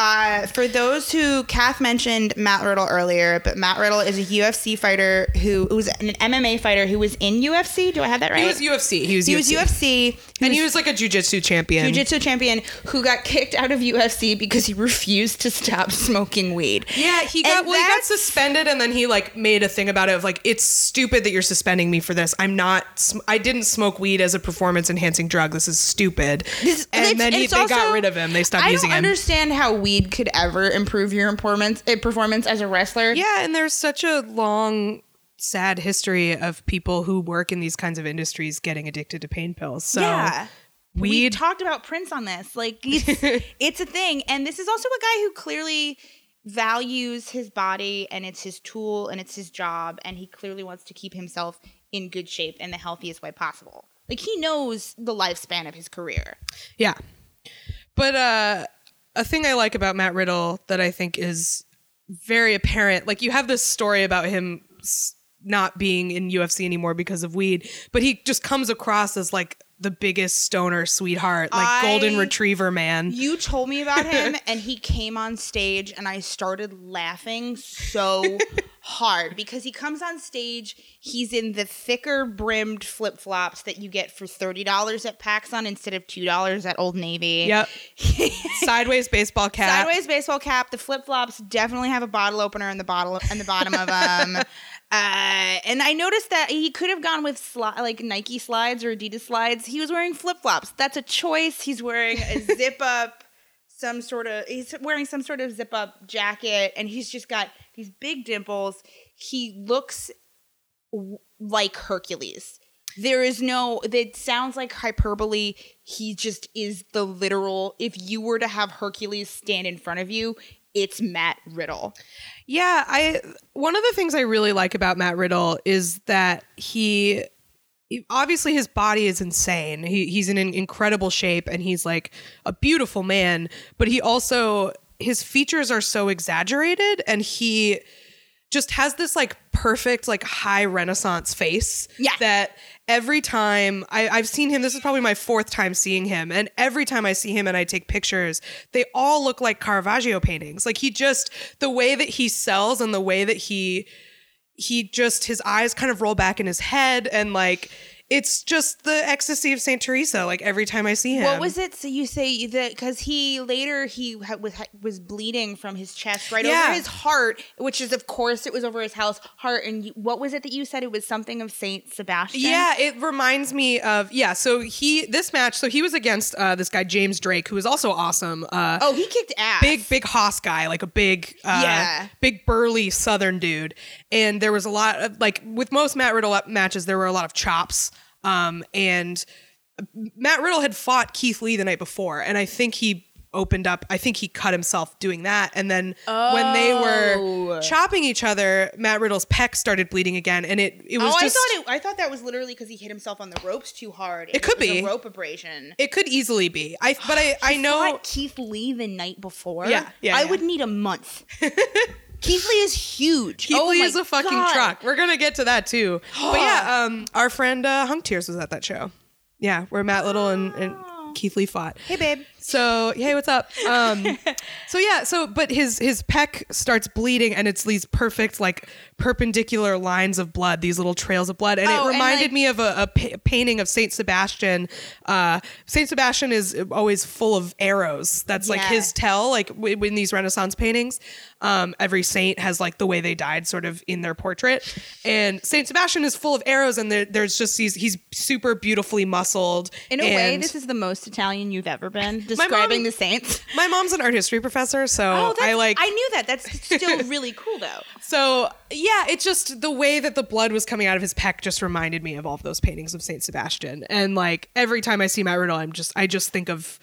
Uh, for those who Kath mentioned Matt Riddle earlier, but Matt Riddle is a UFC fighter who who was an MMA fighter who was in UFC. Do I have that right? He was UFC. He was He UFC. was UFC. and he was like a jujitsu champion. jiu-jitsu champion who got kicked out of UFC because he refused to stop smoking weed. Yeah, he got And well, he got suspended, and then he like made a thing about it of like it's stupid that you're suspending me for this. I'm not. I didn't smoke weed as a performance enhancing drug. This is stupid. This- and then he, they got rid of him. They stopped I using don't him. understand how weed could ever improve your performance uh, performance as a wrestler. Yeah, and there's such a long, sad history of people who work in these kinds of industries getting addicted to pain pills. So yeah. We talked about Prince on this. Like it's it's a thing. And this is also a guy who clearly values his body and it's his tool and it's his job and he clearly wants to keep himself in good shape in the healthiest way possible. Like he knows the lifespan of his career. Yeah. But uh a thing I like about Matt Riddle that I think is very apparent, like you have this story about him not being in UFC anymore because of weed, but he just comes across as like the biggest stoner sweetheart, like I- golden retriever man. You told me about him, and he came on stage, and I started laughing so hard because he comes on stage. He's in the thicker brimmed flip flops that you get for thirty dollars at PacSun instead of two dollars at Old Navy. Yep. Sideways baseball cap. Sideways baseball cap. The flip flops definitely have a bottle opener in the bottle in the bottom of them. Um, Uh, and I noticed that he could have gone with sli- like Nike slides or Adidas slides. He was wearing flip flops. That's a choice. He's wearing a zip up, some sort of. He's wearing some sort of zip up jacket, and he's just got these big dimples. He looks w- like Hercules. There is no. It sounds like hyperbole. He just is the literal. If you were to have Hercules stand in front of you, it's Matt Riddle. Yeah, I one of the things I really like about Matt Riddle is that he obviously his body is insane. He, he's in an incredible shape and he's like a beautiful man, but he also his features are so exaggerated and he just has this like perfect like high renaissance face Yeah. that every time I, I've seen him this is probably my fourth time seeing him and every time i see him and i take pictures they all look like caravaggio paintings like he just the way that he sells and the way that he he just his eyes kind of roll back in his head and like it's just the ecstasy of saint teresa like every time i see him What was it? So you say that because he later he ha- was was bleeding from his chest right Yeah. over his heart, which is of course it was over his house heart. And you, what was it that you said? It was something of Saint Sebastian. Yeah, it reminds me of yeah. So he this match. So he was against uh, this guy James Drake, who was also awesome. Uh, Oh, he kicked ass. big big hoss guy, like a big uh, Yeah. big burly Southern dude. And there was a lot of like with most Matt Riddle matches, there were a lot of chops. Um, and Matt Riddle had fought Keith Lee the night before, and I think he opened up. I think he cut himself doing that, and then when they were Oh. chopping each other, Matt Riddle's pec started bleeding again, and it it was oh, just. I thought it, I thought that was literally because he hit himself on the ropes too hard. It could a be. rope abrasion. It could easily be. I but I I know Keith Lee the night before. Yeah, yeah, I yeah. would need a month. Keith Lee is huge. Keith oh is a fucking God. truck. We're gonna get to that too. but yeah, um, our friend uh, Hunk Tears was at that show. Yeah, where Matt Riddle and, and Keith Lee fought. Hey, babe. So hey, what's up? Um, so yeah, so but his his pec starts bleeding, and it's these perfect like perpendicular lines of blood, these little trails of blood, and Oh, it and, reminded like- me of a, a painting of Saint Sebastian. Uh, Saint Sebastian is always full of arrows. That's like Yeah. his tell. Like w- in these Renaissance paintings, um, every saint has like the way they died, sort of in their portrait, and Saint Sebastian is full of arrows, and there, there's just these. He's super beautifully muscled. In a way, this is the most Italian you've ever been, describing mom- the Saints. My mom's an art history professor, so Oh, I like I knew that. That's still really cool, though. So yeah, it's just the way that the blood was coming out of his peck just reminded me of all of those paintings of Saint Sebastian. And like every time I see Matt Riddle, I'm just I just think of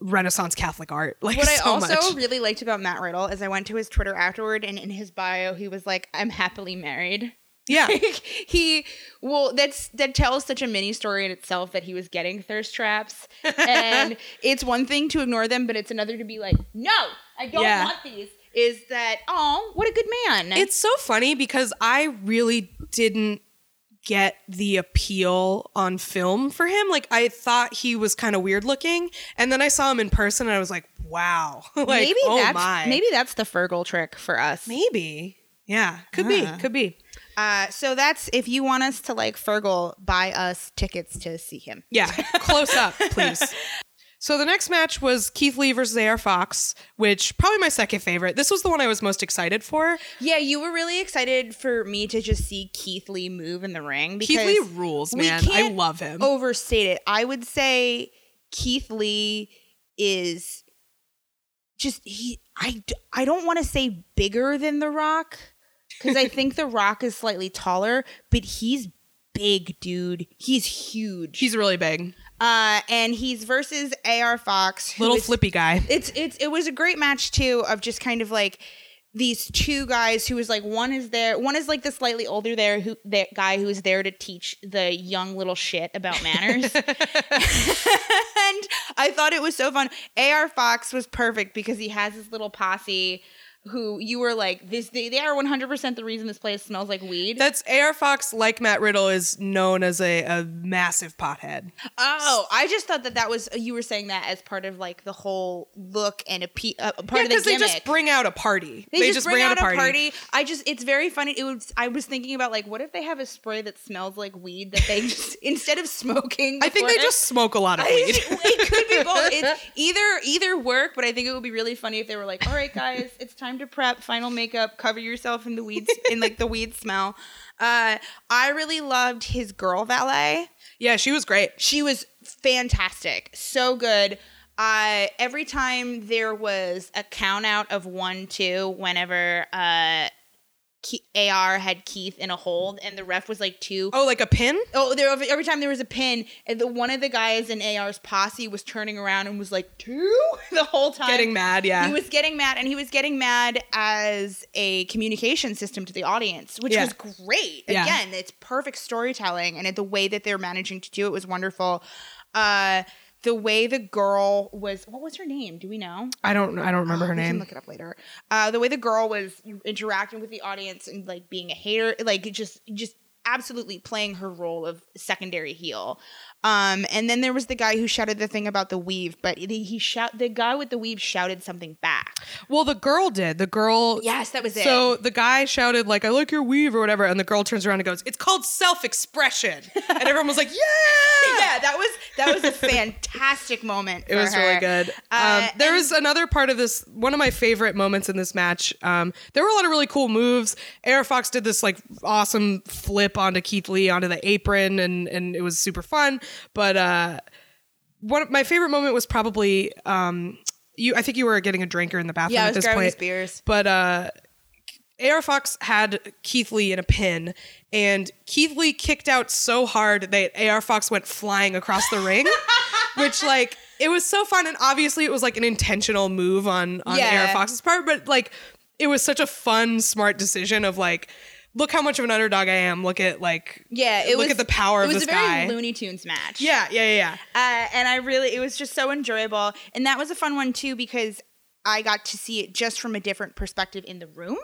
Renaissance Catholic art. Like What I also much. really liked about Matt Riddle is I went to his Twitter afterward, and in his bio, he was like, "I'm happily married." Yeah. he well that's that tells such a mini story in itself that he was getting thirst traps and it's one thing to ignore them but it's another to be like no i don't Yeah. want these is that oh what a good man It's so funny because I really didn't get the appeal on film for him. Like I thought he was kind of weird looking, and then I saw him in person, and I was like, "Wow!" like, maybe oh that's my, maybe that's the Fergal trick for us maybe, yeah, could Ah. be, could be. uh, so that's if you want us to like Fergal buy us tickets to see him Yeah, close up, please. So the next match was Keith Lee versus AR Fox, which probably my second favorite. This was the one I was most excited for. yeah you were really excited for me to just see Keith Lee move in the ring because Keith Lee rules, man. I love him. overstate it. I would say Keith Lee is just he. I I don't want to say bigger than The Rock because I think The Rock is slightly taller, but he's big, dude. He's huge. He's really big, uh, and he's versus AR Fox, little is- flippy guy. it's it's it was a great match too of just kind of like these two guys who was like one is there one is like the slightly older there who that guy who is there to teach the young little shit about manners and i thought it was so fun ar fox was perfect because he has his little posse who you were like this they, they are 100% the reason this place smells like weed That's AR Fox, like Matt Riddle, is known as a, a massive pothead. oh i just thought that that was you were saying that as part of like the whole look and a, pe- a part Yeah, of the because they just bring out a party. They, just, bring, out, a party. I just it's very funny. It was I was thinking about like what if they have a spray that smells like weed that they just instead of smoking. I think they just smoke a lot of I weed. just- it could be both. It's either either work, but I think it would be really funny if they were like, "All right, guys, it's time to prep, final makeup, cover yourself in the weeds in like the weed smell." Uh, I really loved his girl valet. yeah, she was great. She was fantastic. So good. Uh, every time there was a count out of one, two, whenever uh, Ke- AR had Keith in a hold and the ref was like two. Oh, like a pin? Oh, there every time there was a pin, and the one of the guys in AR's posse was turning around and was like two the whole time, Getting mad, yeah. He was getting mad, and he was getting mad as a communication system to the audience, which Yeah. was great. Yeah. Again, it's perfect storytelling, and it, the way that they're managing to do it was wonderful. Uh, the way the girl was, what was her name? Do we know? I don't I don't remember her We can name. look it up later. Uh, the way the girl was interacting with the audience and like being a hater, like just just absolutely playing her role of secondary heel. Um, and then there was the guy who shouted the thing about the weave, but he, he shout the guy with the weave shouted something back. Well, the girl did. The girl Yes, that was it. So the guy shouted like, "I like your weave" or whatever, and the girl turns around and goes, "It's called self-expression," and everyone was like, "Yeah!" yeah, that was that was a fantastic moment. It was her. really good. Uh, um, there and- was another part of this. One of my favorite moments in this match. Um, there were a lot of really cool moves. AR Fox did this like awesome flip onto Keith Lee onto the apron, and and it was super fun. But uh, one of my favorite moment was probably um, you. I think you were getting a drinker in the bathroom Yeah, I at was this grabbing point. his beers. But uh, AR Fox had Keith Lee in a pin, and Keith Lee kicked out so hard that AR Fox went flying across the ring, which like it was so fun, and obviously it was like an intentional move on on Yeah. AR Fox's part, but like it was such a fun, smart decision of like. Look how much of an underdog I am. Look at like Yeah, it look was at the power of this guy. It was a very guy. Looney Tunes match. yeah, yeah, yeah, yeah. Uh, and I really, it was just so enjoyable. And that was a fun one too because I got to see it just from a different perspective in the room,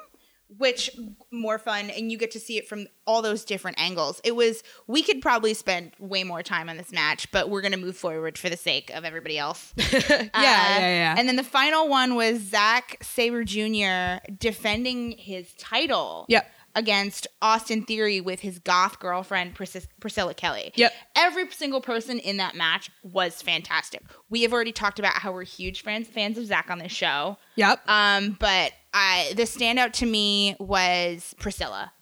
which more fun. And you get to see it from all those different angles. It was, we could probably spend way more time on this match, but we're going to move forward for the sake of everybody else. yeah, yeah, yeah. And then the final one was Zack Sabre Jr. defending his title. Yep. Against Austin Theory with his goth girlfriend Pris- Priscilla Kelly. Yep. Every single person in that match was fantastic. We have already talked about how we're huge fans fans of Zach on this show. Yep. Um, but I the standout to me was Priscilla.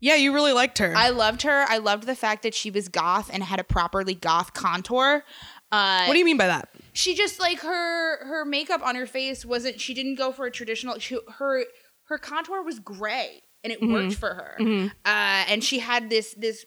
yeah, you really liked her. I loved her. I loved the fact that she was goth and had a properly goth contour. Uh, what do you mean by that? she just like her her makeup on her face wasn't. She didn't go for a traditional. She, her her contour was gray, and it worked for her. Uh, and she had this this.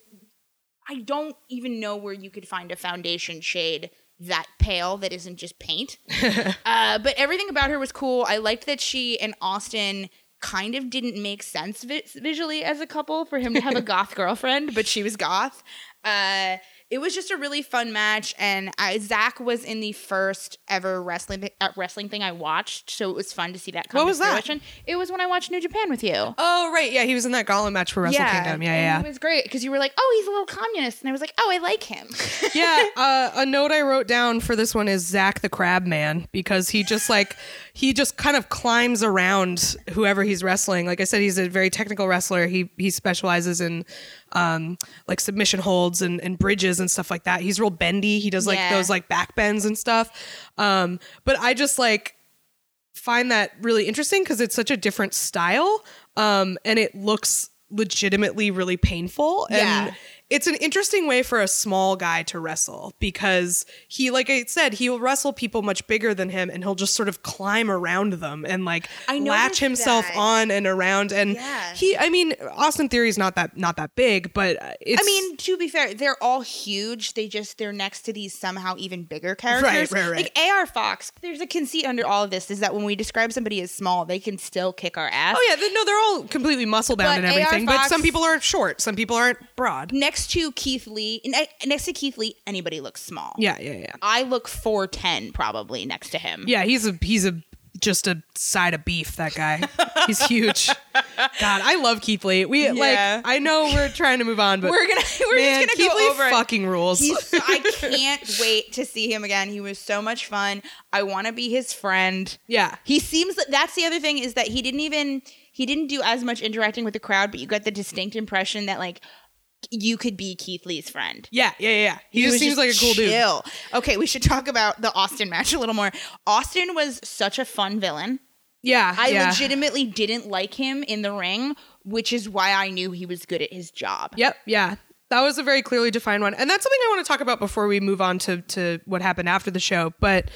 I don't even know where you could find a foundation shade that pale that isn't just paint. uh, but everything about her was cool. I liked that she and Austin kind of didn't make sense vi- visually as a couple for him to have a goth girlfriend, but she was goth. Uh, it was just a really fun match, and I, Zach was in the first ever wrestling uh, wrestling thing I watched, so it was fun to see that. Come What was that? It was when I watched New Japan with you. Oh right, yeah, he was in that gauntlet match for Wrestle Kingdom. Yeah, yeah, It was great because you were like, "Oh, he's a little communist," and I was like, "Oh, I like him." yeah. Uh, a note I wrote down for this one is Zach the Crab Man because he just like he just kind of climbs around whoever he's wrestling. Like I said, he's a very technical wrestler. He he specializes in um like submission holds and, and bridges and stuff like that. He's real bendy. He does like Yeah. those like back bends and stuff. Um, but I just like find that really interesting because it's such a different style um, and it looks legitimately really painful and Yeah. It's an interesting way for a small guy to wrestle because he like i said he'll wrestle people much bigger than him and he'll just sort of climb around them and like I latch himself that. on and around and Yeah. he i mean austin theory's not that not that big but it's I mean, to be fair, they're all huge. They just they're next to these somehow even bigger characters. right, right. right. Like AR Fox. There's a conceit under all of this is that when we describe somebody as small, they can still kick our ass. oh yeah no they're all completely muscle bound and everything but some people are short some people aren't broad Next to Keith Lee, ne- next to Keith Lee, anybody looks small. yeah yeah yeah I look 4'10 probably next to him. Yeah, he's a he's a just a side of beef. That guy, he's huge. God, I love Keith Lee. We Yeah. like. I know we're trying to move on, but We're gonna we're man, just gonna Keith go Lee over it. fucking rules. He's, I can't wait to see him again. He was so much fun. I want to be his friend. yeah, He seems that's the other thing is that he didn't even he didn't do as much interacting with the crowd, but you got the distinct impression that like you could be Keith Lee's friend. yeah, yeah, yeah. He, just was seems like a cool dude. chill. Okay, we should talk about the Austin match a little more. Austin was such a fun villain. Yeah, I yeah. legitimately didn't like him in the ring, which is why I knew he was good at his job. Yep, yeah. That was a very clearly defined one. And that's something I want to talk about before we move on to to what happened after the show. But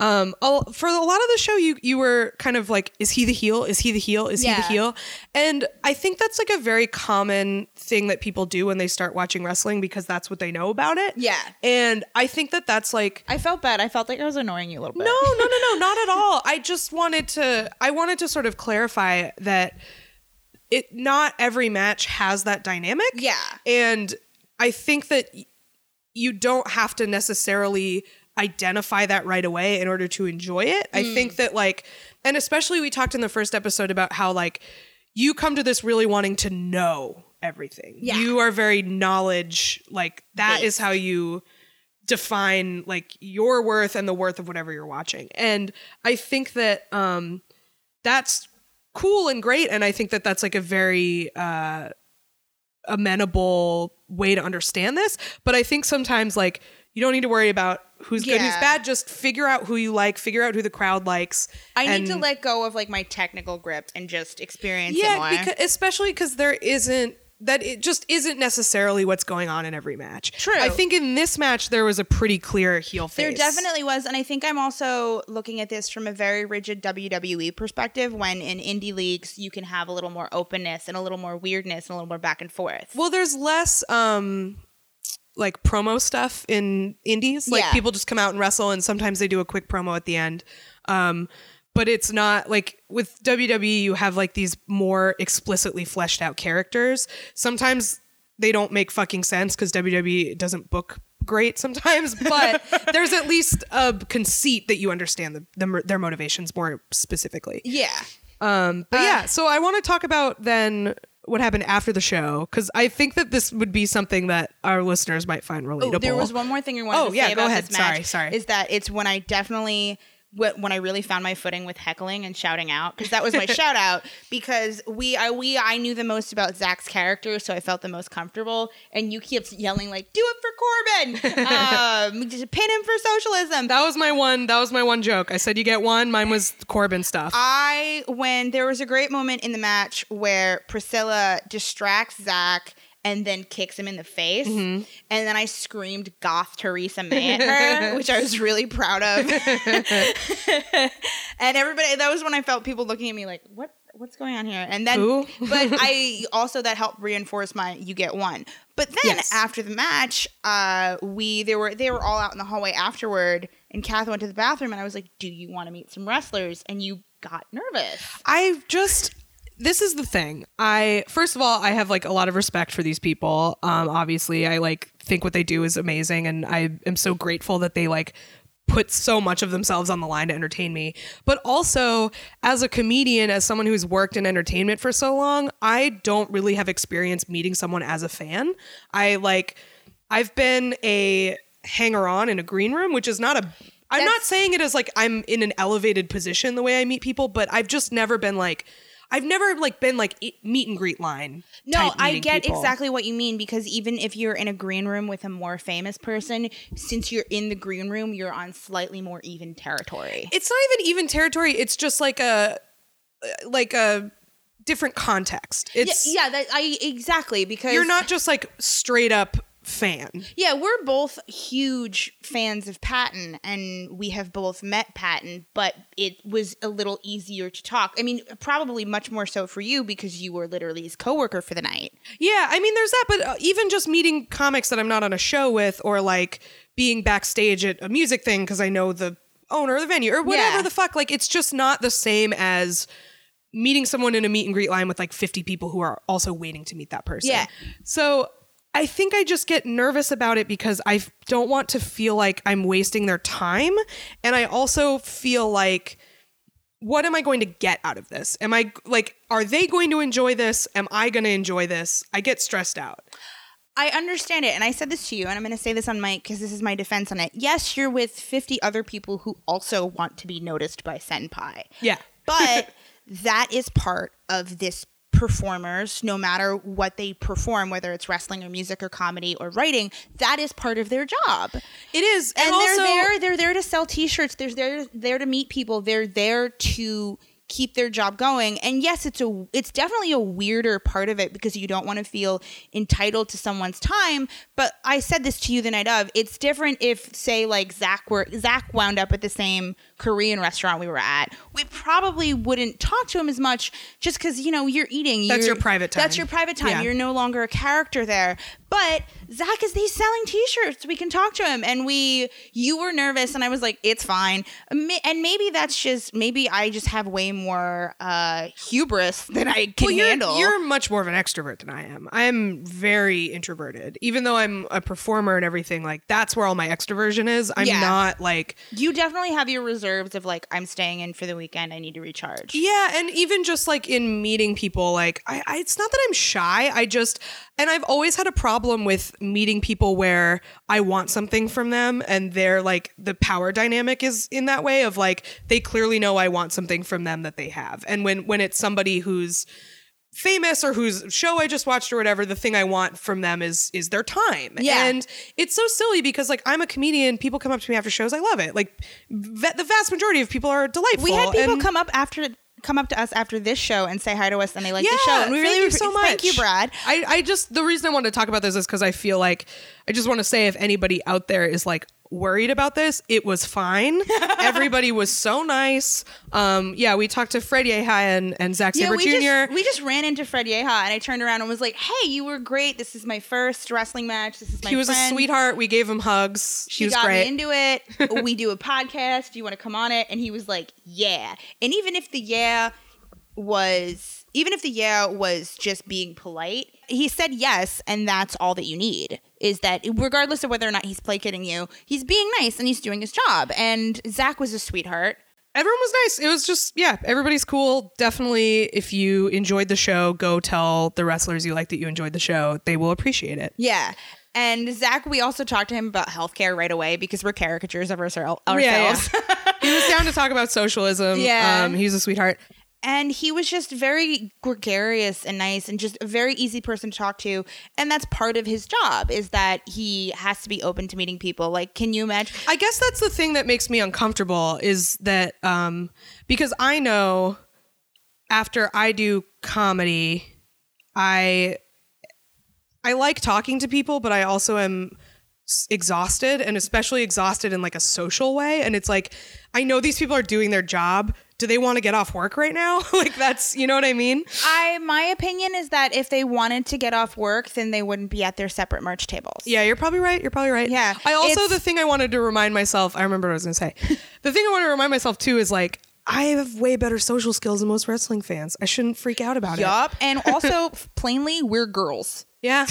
um for a lot of the show you you were kind of like is he the heel? Is he the heel? Is he the heel? And I think that's like a very common thing that people do when they start watching wrestling because that's what they know about it. Yeah. And I think that that's like I felt bad. I felt like I was annoying you a little bit. no, no, no, no, not at all. I just wanted to I wanted to sort of clarify that it not every match has that dynamic. Yeah. And I think that you don't have to necessarily identify that right away in order to enjoy it. I Mm. think that like and especially we talked in the first episode about how like you come to this really wanting to know everything. Yeah. You are very knowledge like that is Based. how you define like your worth and the worth of whatever you're watching. And I think that um that's cool and great and I think that that's like a very uh amenable way to understand this, but I think sometimes like you don't need to worry about who's good, who's bad. Just figure out who you like, figure out who the crowd likes. I need to let go of like my technical grip and just experience it yeah, more. because, especially because there isn't that it just isn't necessarily what's going on in every match. True. I think in this match there was a pretty clear heel face. There definitely was, and I think I'm also looking at this from a very rigid WWE perspective. When in indie leagues, you can have a little more openness and a little more weirdness and a little more back and forth. Well, there's less um like promo stuff in indies. Like Yeah. people just come out and wrestle and sometimes they do a quick promo at the end. Um but it's not like with WWE you have like these more explicitly fleshed out characters. Sometimes they don't make fucking sense cuz WWE doesn't book great sometimes, but there's at least a conceit that you understand the, the their motivations more specifically. Yeah, Um, but yeah, so I want to talk about then what happened after the show because I think that this would be something that our listeners might find relatable. Oh, there was one more thing I wanted Oh, to yeah, say go about ahead. this match. Sorry, sorry. Is that it's when I definitely when I really found my footing with heckling and shouting out because that was my shout out because we I we I knew the most about Zach's character so I felt the most comfortable and you kept yelling like do it for Corbyn um just pin him for socialism That was my one. That was my one joke. I said you get one. Mine was Corbyn stuff. I when there was a great moment in the match where Priscilla distracts Zach and then kicks him in the face. Mm-hmm. And then I screamed goth Theresa May at her, which I was really proud of. and everybody that was when I felt people looking at me like, what what's going on here? And then Who? but I also that helped reinforce my you get one. But then Yes. after the match, uh we they were they were all out in the hallway afterward and Kath went to the bathroom and I was like, Do you want to meet some wrestlers? And you got nervous. I just this is the thing. I first of all, I have like a lot of respect for these people. Um obviously, I like think what they do is amazing and I am so grateful that they like put so much of themselves on the line to entertain me. But also, as a comedian, as someone who's worked in entertainment for so long, I don't really have experience meeting someone as a fan. I like I've been a hanger on in a green room, which is not a I'm not saying it as like I'm in an elevated position the way I meet people, but I've just never been like I've never like been like e- meet and greet line. No, I get people. exactly what you mean because even if you're in a green room with a more famous person, since you're in the green room, you're on slightly more even territory. It's not even even territory. It's just like a uh, like a different context. Yeah, It's yeah, that I exactly because you're not just like straight up fan. Yeah, we're both huge fans of Patton, and we have both met Patton, but it was a little easier to talk. I mean, probably much more so for you because you were literally his coworker for the night. Yeah, I mean, there's that, but uh, even just meeting comics that I'm not on a show with, or like being backstage at a music thing because I know the owner of the venue, or whatever Yeah. the fuck, like it's just not the same as meeting someone in a meet and greet line with like 50 people who are also waiting to meet that person. Yeah. So I think I just get nervous about it because I don't want to feel like I'm wasting their time. And I also feel like, what am I going to get out of this? Am I like, are they going to enjoy this? Am I going to enjoy this? I get stressed out. I understand it, and I said this to you, and I'm going to say this on mic because this is my defense on it. Yes, you're with 50 other people who also want to be noticed by Senpai. Yeah. but that is part of this performers no matter what they perform whether it's wrestling or music or comedy or writing that is part of their job It is. and, And, they're also, there they're there to sell t-shirts they're there there to meet people they're there to keep their job going and yes it's a it's definitely a weirder part of it because you don't want to feel entitled to someone's time but i said this to you the night of it's different if say like zach were zach wound up at the same korean restaurant we were at we probably wouldn't talk to him as much just because you know you're eating That's you're- your private time. that's your private time Yeah. you're no longer a character there but zach is he's selling t-shirts we can talk to him and we you were nervous and i was like it's fine and maybe that's just maybe i just have way more uh hubris than i can well, you're, handle you're much more of an extrovert than I am. I am very introverted. Even though I'm a performer and everything, like that's where all my extroversion is. I'm Yeah. not like you definitely have your reserves of like i'm staying in for the weekend i need to recharge Yeah, and even just like in meeting people, like I, I, it's not that I'm shy. I just, and I've always had a problem with meeting people where I want something from them, and they're like the power dynamic is in that way of like they clearly know I want something from them that they have, and when when it's somebody who's famous or whose show I just watched or whatever, the thing I want from them is is their time. Yeah. And it's so silly because like I'm a comedian, people come up to me after shows, I love it. Like v- the vast majority of people are delightful. we had people and- come up after come up to us after this show and say hi to us and they like yeah, the show and we thank you so much. thank you brad I, I just the reason I wanted to talk about this is because I feel like I just want to say if anybody out there is like worried about this, it was fine. Everybody was so nice. Um, yeah, we talked to Fred Yehi and, and Zach Sabre we Jr. Just, we just ran into Fred Yehi and I turned around and was like, "Hey, you were great. This is my first wrestling match. This is my he was friend. a sweetheart. We gave him hugs. She he was got great. me into it. we do a podcast. Do you want to come on it?" And he was like, "Yeah." And even if the yeah was even if the yeah was just being polite, he said yes, and that's all that you need. Is that regardless of whether or not he's placating you, he's being nice and he's doing his job. And Zach was a sweetheart. Everyone was nice. It was just, yeah, everybody's cool. Definitely, if you enjoyed the show, go tell the wrestlers you like that you enjoyed the show. They will appreciate it. Yeah. And Zach, we also talked to him about healthcare right away because we're caricatures of ourselves. Yeah, yeah. he was down to talk about socialism. Yeah. Um, he's a sweetheart. And he was just very gregarious and nice and just a very easy person to talk to and that's part of his job is that he has to be open to meeting people like can you imagine I guess that's the thing that makes me uncomfortable is that um, because I know after I do comedy, I I like talking to people, but I also am exhausted and especially exhausted in like a social way. And it's like, I know these people are doing their job. Do they want to get off work right now? like that's, you know what I mean? I my opinion is that if they wanted to get off work, then they wouldn't be at their separate merch tables. Yeah, you're probably right. You're probably right. Yeah, I also the thing I wanted to remind myself. I remember what I was gonna say. the thing I want to remind myself too is like I have way better social skills than most wrestling fans. I shouldn't freak out about it. Yup. And also, plainly, we're girls. Yeah.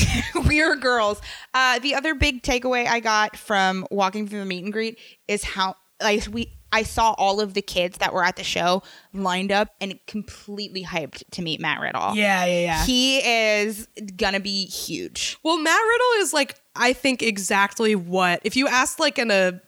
we're girls. Uh, the other big takeaway I got from walking through the meet and greet is how like we I saw all of the kids that were at the show lined up and completely hyped to meet Matt Riddle. Yeah, yeah, yeah. He is gonna be huge. Well, Matt Riddle is like I think exactly what if you asked like in a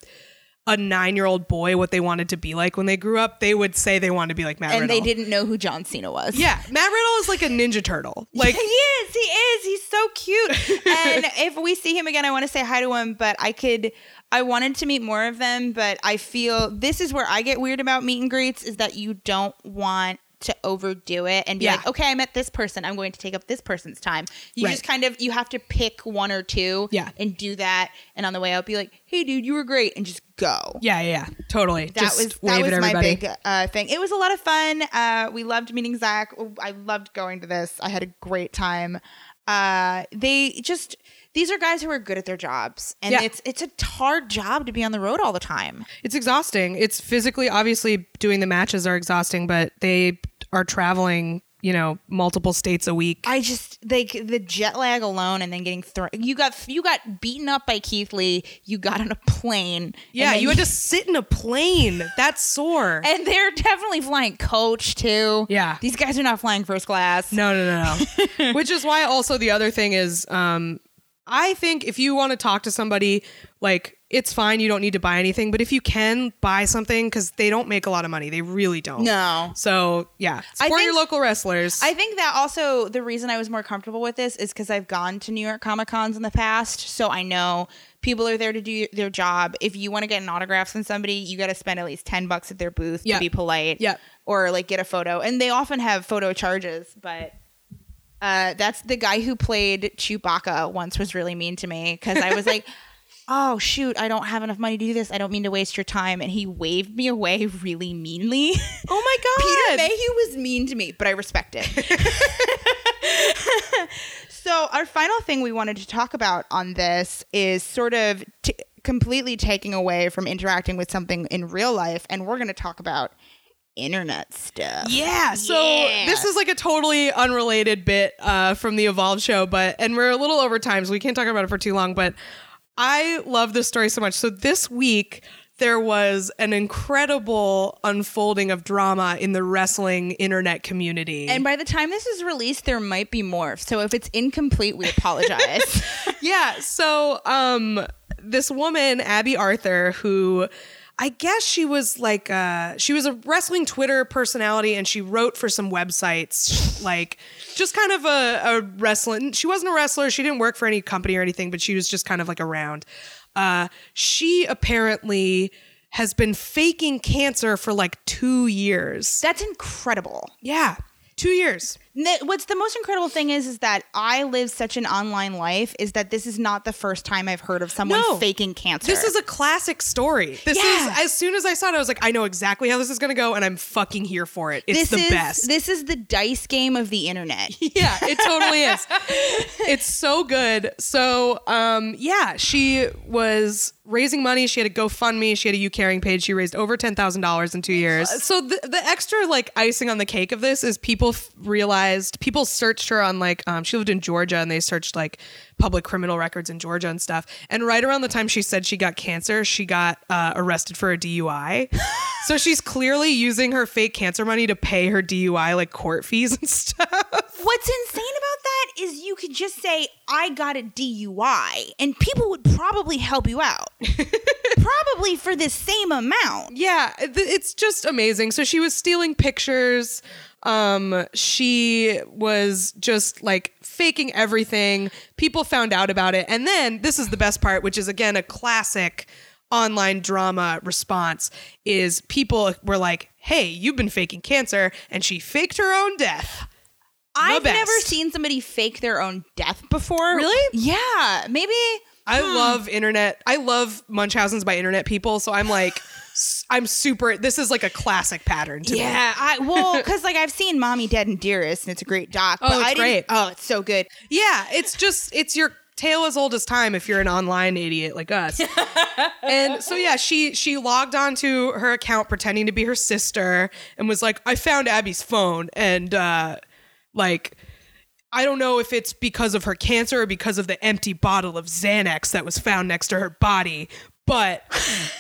a nine year old boy what they wanted to be like when they grew up, they would say they wanted to be like Matt And Riddle. they didn't know who John Cena was. Yeah, Matt Riddle is like a Ninja Turtle. Like he is. He is. He's so cute. and if we see him again, I want to say hi to him. But I could. I wanted to meet more of them, but I feel this is where I get weird about meet and greets is that you don't want to overdo it and be Yeah. like, okay, I met this person. I'm going to take up this person's time. You Right. just kind of you have to pick one or two, Yeah. and do that. And on the way out, be like, hey, dude, you were great, and just go. yeah, yeah, yeah, totally. That Just was that was my big uh, thing. It was a lot of fun. Uh, we loved meeting Zach. I loved going to this. I had a great time. Uh, they just these are guys who are good at their jobs, and Yeah. it's it's a hard job to be on the road all the time. It's exhausting. It's physically, obviously, doing the matches are exhausting, but they are traveling, you know, multiple states a week. I just like the jet lag alone, and then getting thrown. You got you got beaten up by Keith Lee. You got on a plane. yeah, you had to sit in a plane. That's sore. And they're definitely flying coach too. Yeah. these guys are not flying first class. No, no, no, no. Which is why also the other thing is um I think if you want to talk to somebody like it's fine you don't need to buy anything, but if you can buy something cuz they don't make a lot of money. They really don't. No. So, yeah, support think- your local wrestlers. I think that also the reason I was more comfortable with this is because I've gone to New York Comic Cons in the past, so I know people are there to do their job. If you want to get an autograph from somebody, you got to spend at least ten bucks at their booth Yeah. to be polite, Yeah. or like get a photo. And they often have photo charges, but. Uh, that's the guy who played Chewbacca once was really mean to me because I was like, oh shoot, I don't have enough money to do this. I don't mean to waste your time. And he waved me away really meanly. oh my God. Peter. Mayhew was mean to me, but I respect it. so, our final thing we wanted to talk about on this is sort of t- completely taking away from interacting with something in real life, and we're going to talk about internet stuff. Yeah. So Yeah. this is like a totally unrelated bit uh, from the Evolve show, but and we're a little over time, so we can't talk about it for too long. But I love this story so much. So this week there was an incredible unfolding of drama in the wrestling internet community. And by the time this is released, there might be more. So if it's incomplete, we apologize. yeah. So um, this woman, Abby Arthur, who I guess she was like uh, she was a wrestling Twitter personality, and she wrote for some websites, like just kind of a, a wrestling. She wasn't a wrestler. She didn't work for any company or anything, but she was just kind of like around. Uh, she apparently has been faking cancer for like two years. That's incredible. Yeah, two years. What's the most incredible thing is, is that I live such an online life. Is that this is not the first time I've heard of someone No. faking cancer. This is a classic story. This Yeah. is as soon as I saw it, I was like, I know exactly how this is gonna go, and I'm fucking here for it. It's this the is best. this is the dice game of the internet. yeah, it totally is. It's so good. So, um, yeah, she was raising money. She had a GoFundMe. She had a YouCaring page. She raised over ten thousand dollars in two years. So the, the extra like icing on the cake of this is people f- realized people searched her on like um, she lived in Georgia and they searched like public criminal records in Georgia and stuff. And right around the time she said she got cancer, she got uh, arrested for a DUI. so she's clearly using her fake cancer money to pay her DUI like court fees and stuff. What's insane about that is you could just say I got a DUI and people would probably help you out. probably for the same amount. Yeah, th- it's just amazing. So she was stealing pictures. Um, she was just like faking everything. People found out about it. And then this is the best part, which is again a classic online drama response is people were like, "Hey, you've been faking cancer." And she faked her own death. I've best. never seen somebody fake their own death before. Really? Yeah. Maybe. I Hmm. love internet. I love Munchausen's by internet people. So I'm like, I'm super. This is like a classic pattern to me. Yeah, I well, because like I've seen "Mommy Dead and Dearest" and it's a great doc. Oh, it's great. Oh, it's so good. Yeah, it's just it's your tale as old as time if you're an online idiot like us. and so yeah, she she logged onto her account pretending to be her sister and was like, I found Abby's phone and uh like I don't know if it's because of her cancer or because of the empty bottle of Xanax that was found next to her body. But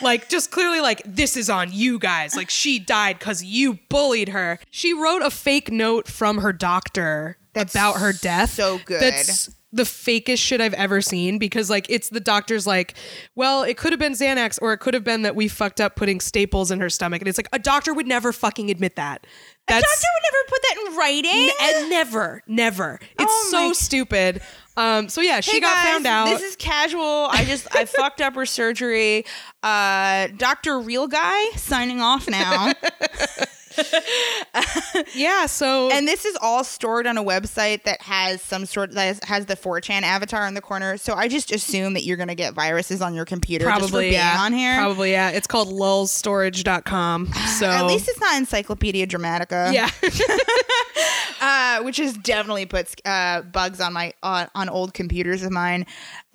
like just clearly like this is on you guys. Like she died cuz you bullied her. She wrote a fake note from her doctor That's about her death. so good. That's the fakest shit I've ever seen because like it's the doctor's like, well, it could have been Xanax or it could have been that we fucked up putting staples in her stomach. And it's like a doctor would never fucking admit that. That's Doctor would never put that in writing. and never, never. It's Oh so stupid. Um, so yeah, she Hey got guys, found out. This is casual. I just I fucked up her surgery. Uh, Doctor Real Guy signing off now. yeah, so and this is all stored on a website that has some sort that has, has the 4chan avatar in the corner. So I just assume that you're gonna get viruses on your computer just for probably being yeah, on here. Probably yeah. It's called lulstorage.com. So At least it's not Encyclopedia Dramatica. yeah. uh, which is definitely puts uh, bugs on my on, on old computers of mine.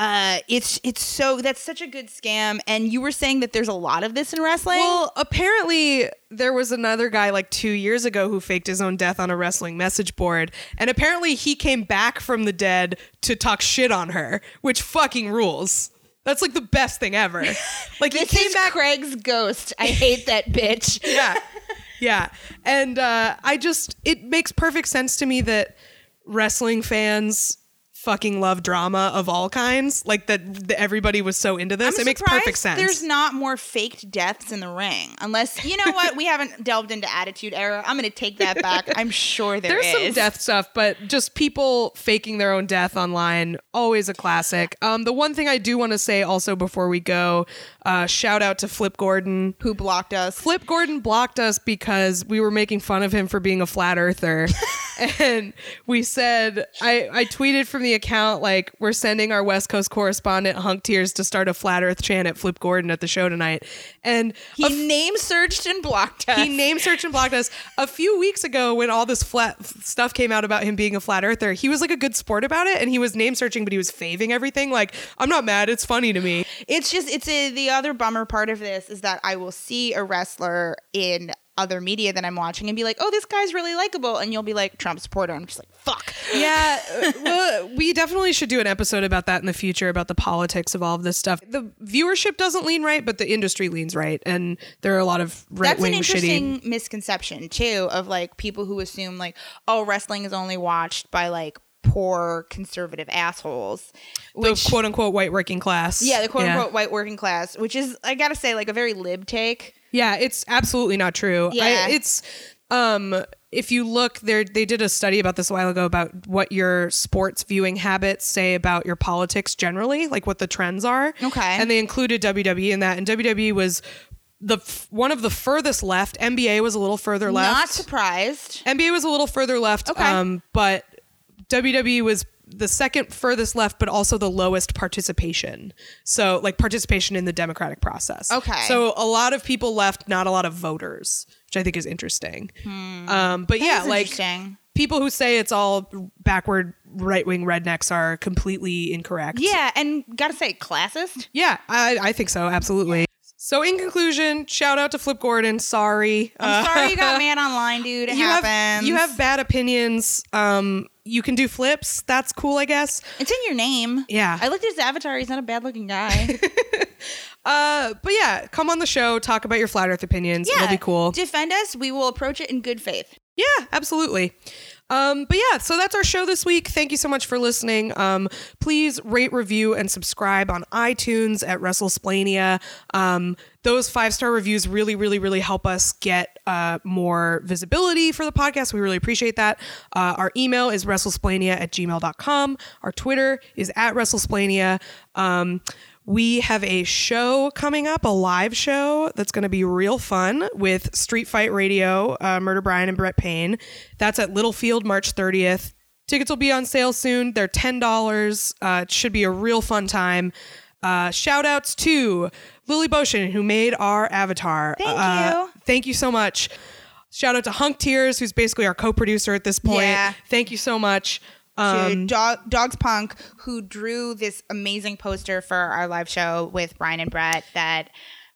Uh, it's it's so that's such a good scam. And you were saying that there's a lot of this in wrestling. Well, apparently there was another guy like two years ago who faked his own death on a wrestling message board, and apparently he came back from the dead to talk shit on her, which fucking rules. That's like the best thing ever. Like he came is back. Craig's ghost. I hate that bitch. yeah, yeah, and uh, I just it makes perfect sense to me that wrestling fans fucking love drama of all kinds. Like that, that everybody was so into this. I'm it makes perfect sense. There's not more faked deaths in the ring, unless you know what. we haven't delved into Attitude Era. I'm going to take that back. I'm sure there There's some death stuff, but just people faking their own death online, always a classic. Um, the one thing I do want to say also before we go, uh, shout out to Flip Gordon. who blocked us. Flip Gordon blocked us because we were making fun of him for being a flat earther. and we said, I, I tweeted from the account, like, we're sending our West Coast correspondent Hunk Tears to start a flat earth chant at Flip Gordon at the show tonight. And He a name searched and blocked us. he name searched and blocked us a few weeks ago when all this flat f- stuff came out about him being a flat earther. He was like a good sport about it, and he was name searching, but he was faving everything. Like, I'm not mad. It's funny to me. It's just it's a, the other bummer part of this is that I will see a wrestler in other media that I'm watching and be like, "Oh, this guy's really likable," and you'll be like, "Trump supporter." I'm just like, "Fuck." Yeah, uh, well, we definitely should do an episode about that in the future about the politics of all of this stuff. The viewership doesn't lean right, but the industry leans right, and there are a lot of right That's an interesting shitty. misconception too of like people who assume like, "Oh, wrestling is only watched by like poor conservative assholes." The quote unquote white working class. yeah, the quote unquote white working class, which is I gotta say like a very lib take. Yeah, it's absolutely not true. Yeah. I, it's um if you look there they did a study about this a while ago about what your sports viewing habits say about your politics generally, like what the trends are. Okay. And they included WWE in that and WWE was the f- one of the furthest left. NBA was a little further left. Not surprised. NBA was a little further left. Okay. Um, but WWE was the second furthest left, but also the lowest participation. So, like participation in the democratic process. Okay. So a lot of people left, not a lot of voters, which I think is interesting. Um, but yeah, Hmm. like people who say it's all backward right wing rednecks are completely incorrect. Yeah, and gotta say, classist. Yeah, I, I think so. Absolutely. So, in conclusion, shout out to Flip Gordon. Sorry. I'm sorry you got man online, dude. It you happens. have you have bad opinions. Um, you can do flips. That's cool, I guess. It's in your name. Yeah. I looked at his avatar. He's not a bad looking guy. Uh, but yeah, come on the show, talk about your flat Earth opinions. It'll be cool. Defend us. We will approach it in good faith. Yeah, absolutely. Um, but yeah, so that's our show this week. Thank you so much for listening. Um, please rate, review, and subscribe on iTunes at Wrestlesplaining. Um, those five star reviews really, really, really help us get uh, more visibility for the podcast. We really appreciate that. Uh, our email is Wrestlesplaining at gmail.com. Our Twitter is at Wrestlesplaining. Um, We have a show coming up, a live show that's going to be real fun with Street Fight Radio, uh, Murder Brian and Brett Payne. That's at Littlefield, March 30th. Tickets will be on sale soon. They're $10. Uh, it should be a real fun time. Uh, shout outs to Lily Boshin, who made our avatar. Thank Uh, you. Thank you so much. Shout out to Hunk Tears, who's basically our co producer at this point. Yeah. Thank you so much. To Um, Dog, Dogs Punk, who drew this amazing poster for our live show with Brian and Brett. That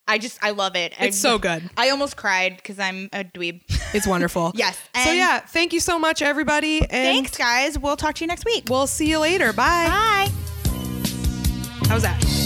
I just I love it. It's I- so good. I almost cried because I'm a dweeb. it's wonderful. Yes, So, yeah, thank you so much, everybody. And Thanks, guys. We'll talk to you next week. We'll see you later. Bye. Bye. How's that?